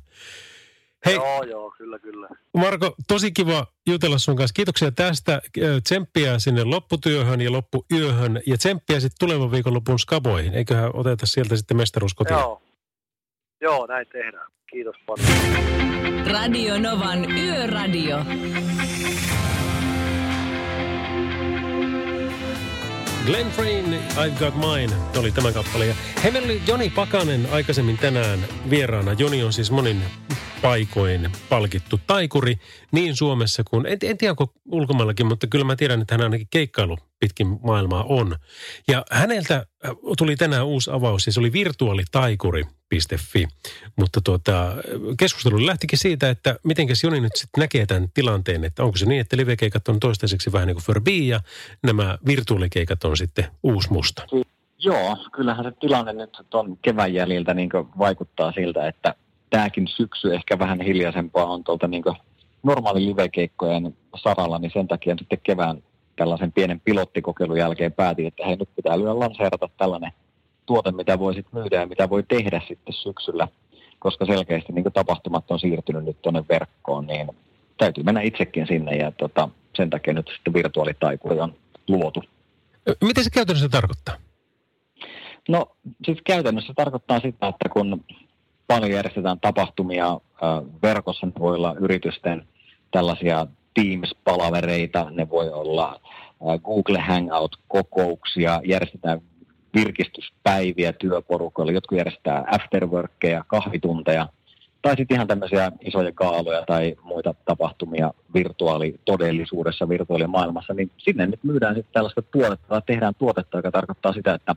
Hei, joo, joo, kyllä, kyllä. Marko, tosi kiva jutella sun kanssa. Kiitoksia tästä. Tsemppiä sinne lopputyöhön ja loppuyöhön ja tsemppiä sitten tulevan viikonlopun skaboihin. Eiköhän oteta sieltä sitten mestaruus kotiin? Joo. Joo, näin tehdään. Kiitos paljon. Radio Novan Yöradio. Glenn Frayne, I've Got Mine, oli tämä kappale. Ja hei, meillä oli Joni Pakanen aikaisemmin tänään vieraana. Joni on siis monin paikoin palkittu taikuri niin Suomessa kuin, en, en tiedä onko ulkomaillakin, mutta kyllä mä tiedän, että hän ainakin keikkailu pitkin maailmaa on. Ja häneltä äh, tuli tänään uusi avaus se oli virtuaalitaikuri.fi. Mutta tuota, keskustelu lähtikin siitä, että mitenkäs Joni nyt sitten näkee tämän tilanteen, että onko se niin, että livekeikat on toistaiseksi vähän niin kuin Furby ja nämä virtuaalikeikat on sitten uusi musta. Joo, kyllähän se tilanne nyt tuon kevään jäljiltä niin vaikuttaa siltä, että tämäkin syksy ehkä vähän hiljaisempaa on tuolta niin normaali livekeikkojen saralla, niin sen takia sitten kevään tällaisen pienen pilottikokeilun jälkeen päätin, että hei nyt pitää lyödä lanseerata tällainen tuote, mitä voi sitten myydä ja mitä voi tehdä sitten syksyllä, koska selkeästi niin tapahtumat on siirtynyt nyt tuonne verkkoon, niin täytyy mennä itsekin sinne ja tota, sen takia nyt sitten virtuaalitaikuri on luotu. Miten se käytännössä tarkoittaa? No siis käytännössä tarkoittaa sitä, että kun paljon järjestetään tapahtumia verkossa, ne voi olla yritysten tällaisia Teams-palavereita, ne voi olla Google Hangout-kokouksia, järjestetään virkistyspäiviä työporukoilla, jotkut järjestää afterworkkeja, kahvitunteja, tai sitten ihan tämmöisiä isoja kaaloja tai muita tapahtumia virtuaalitodellisuudessa, virtuaalimaailmassa, niin sinne nyt myydään sitten tällaista tuotetta tai tehdään tuotetta, joka tarkoittaa sitä, että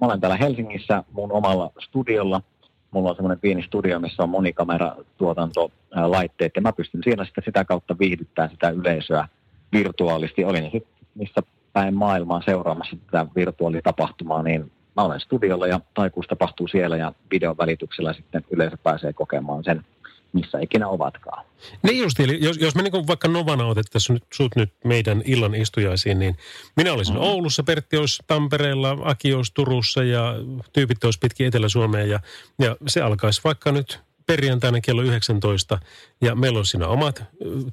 mä olen täällä Helsingissä mun omalla studiolla, mulla on semmoinen pieni studio, missä on monikameratuotantolaitteet, ja mä pystyn siinä sitten sitä kautta viihdyttämään sitä yleisöä virtuaalisti. Olin sitten missä päin maailmaa seuraamassa tätä virtuaalitapahtumaa, niin mä olen studiolla ja taikuus tapahtuu siellä ja videon välityksellä sitten yleisö pääsee kokemaan sen missä ikinä ovatkaan. Niin just, eli jos, jos me niin vaikka Novana otettaisiin nyt, sut nyt meidän illan istujaisiin, niin minä olisin mm. Oulussa, Pertti olisi Tampereella, Aki olisi Turussa ja tyypit olisi pitkin Etelä-Suomea ja, ja se alkaisi vaikka nyt perjantaina kello 19 ja meillä on siinä omat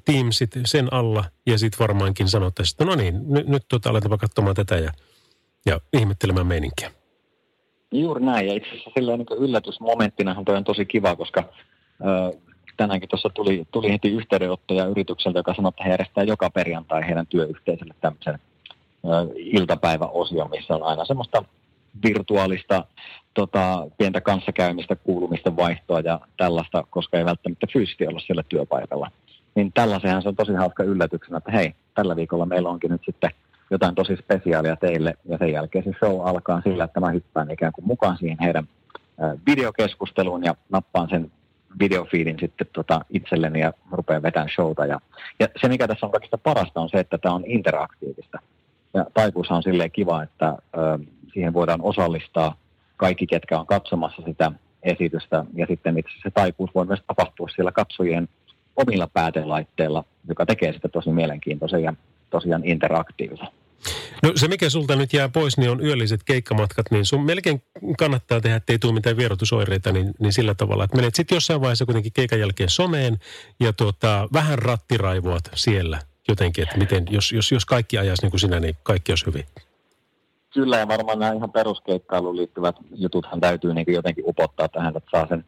Teamsit sen alla ja sitten varmaankin sanottaisiin, että no niin, nyt, nyt tuota, aletaanpa katsomaan tätä ja, ja ihmettelemään meininkiä. Juuri näin ja itse asiassa silleen niin yllätysmomenttinahan toi on tosi kiva, koska tänäänkin tuossa tuli, tuli heti yhteydenottoja yritykseltä, joka sanoi, että he järjestää joka perjantai heidän työyhteisölle tämmöisen iltapäiväosion, missä on aina semmoista virtuaalista tota, pientä kanssakäymistä, kuulumista, vaihtoa ja tällaista, koska ei välttämättä fyysisesti olla siellä työpaikalla. Niin tällaisenhan se on tosi hauska yllätyksenä, että hei, tällä viikolla meillä onkin nyt sitten jotain tosi spesiaalia teille, ja sen jälkeen se show alkaa sillä, että mä hyppään ikään kuin mukaan siihen heidän videokeskusteluun ja nappaan sen videofiilin sitten tota itselleni ja rupean vetämään showta. Ja, ja se, mikä tässä on kaikista parasta, on se, että tämä on interaktiivista. Ja taikuushan on silleen kiva, että ö, siihen voidaan osallistaa kaikki, ketkä on katsomassa sitä esitystä. Ja sitten itse se taikuus voi myös tapahtua siellä katsojien omilla päätelaitteilla, joka tekee sitä tosi mielenkiintoisen ja tosiaan interaktiivisen. No se, mikä sulta nyt jää pois, niin on yölliset keikkamatkat, niin sun melkein kannattaa tehdä, ettei tule mitään vierotusoireita, niin, niin sillä tavalla, että menet sitten jossain vaiheessa kuitenkin keikan jälkeen someen ja tuota, vähän rattiraivoat siellä jotenkin, että miten, jos, jos, jos kaikki ajaisi niin kuin sinä, niin kaikki olisi hyvin. Kyllä, ja varmaan nämä ihan peruskeikkailuun liittyvät jututhan täytyy niin jotenkin upottaa tähän, että saa sen,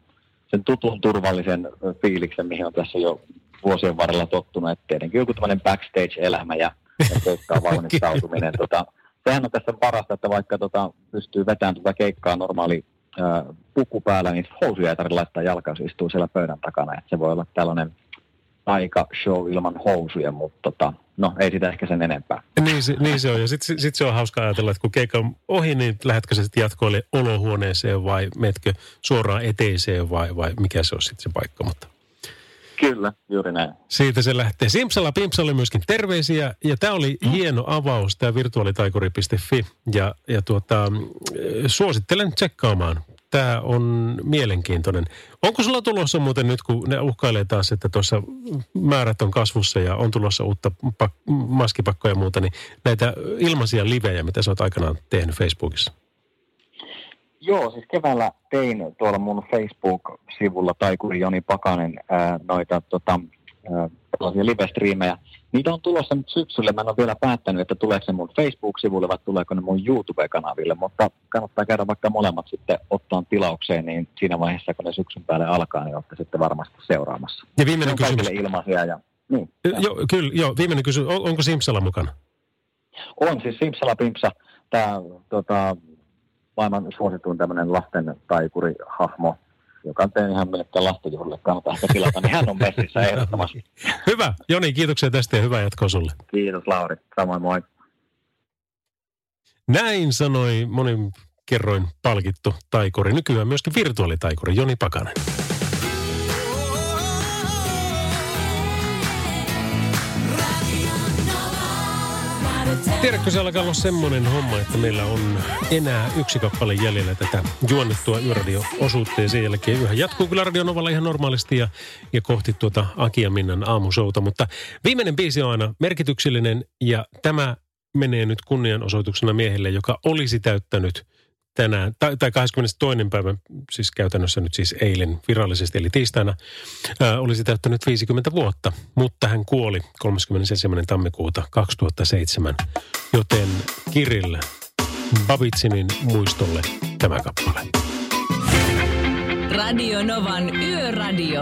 sen tutun turvallisen fiiliksen, mihin on tässä jo vuosien varrella tottunut, että tietenkin joku tämmöinen backstage-elämä ja, ja keikkaan valmistautuminen. tota, sehän on tässä parasta, että vaikka tota, pystyy vetämään tuota keikkaa normaali ää, puku päällä, niin housuja ei tarvitse laittaa jalkaan, se istuu siellä pöydän takana. Et se voi olla tällainen aika show ilman housuja, mutta tota, no ei sitä ehkä sen enempää. Niin se, niin se on. Ja sitten sit se on hauska ajatella, että kun keikka on ohi, niin lähdetkö sä sitten jatkoille olohuoneeseen vai metkö suoraan eteiseen vai, vai mikä se on sitten se paikka. Mutta Kyllä, juuri näin. siitä se lähtee. Simpsalla Pimpsalla myöskin terveisiä. Ja tämä oli mm. hieno avaus, tämä virtuaalitaikuri.fi. Ja, ja tuota, suosittelen tsekkaamaan. Tämä on mielenkiintoinen. Onko sulla tulossa muuten nyt, kun ne uhkailee taas, että tuossa määrät on kasvussa ja on tulossa uutta pak- maskipakkoja ja muuta, niin näitä ilmaisia livejä, mitä sä oot aikanaan tehnyt Facebookissa? Joo, siis keväällä tein tuolla mun Facebook-sivulla Taikuri Joni Pakanen ää, noita tota, ää, tällaisia live-striimejä. Niitä on tulossa nyt syksyllä. Mä en ole vielä päättänyt, että tuleeko se mun Facebook-sivulle vai tuleeko ne mun YouTube-kanaville, mutta kannattaa käydä vaikka molemmat sitten ottaa tilaukseen, niin siinä vaiheessa, kun ne syksyn päälle alkaa, niin olette sitten varmasti seuraamassa. Ja Ne viimeinen kysymys. kaikille ilmaisia ja niin. Joo, kyllä, joo, viimeinen kysymys. On, onko Simpsala mukana? On siis Simpsala Pimpsa, tämä tota, maailman suosituin tämmöinen lasten taikuri-hahmo, joka on ihan melkein lastenjuhlille, kannattaa ehkä tilata, niin hän on messissä ehdottomasti. Hyvä. Joni, kiitoksia tästä ja hyvää jatkoa sulle. Kiitos Lauri, samoin moi. Näin sanoi monin kerroin palkittu taikuri, nykyään myöskin virtuaalitaikuri Joni Pakanen. Tiedätkö, se alkaa olla semmoinen homma, että meillä on enää yksi kappale jäljellä tätä juonnettua yöradio-osuutta ja sen jälkeen yhä jatkuu kyllä radionovalla ihan normaalisti ja, ja kohti tuota Aki ja Minnan aamusouta, mutta viimeinen biisi on aina merkityksellinen ja tämä menee nyt kunnianosoituksena miehelle, joka olisi täyttänyt tänään, tai, tai 22. päivä, siis käytännössä nyt siis eilen virallisesti, eli tiistaina, ää, olisi täyttänyt 50 vuotta, mutta hän kuoli 31. tammikuuta 2007, joten Kirill Babitsinin muistolle tämä kappale. Radio Novan Yöradio.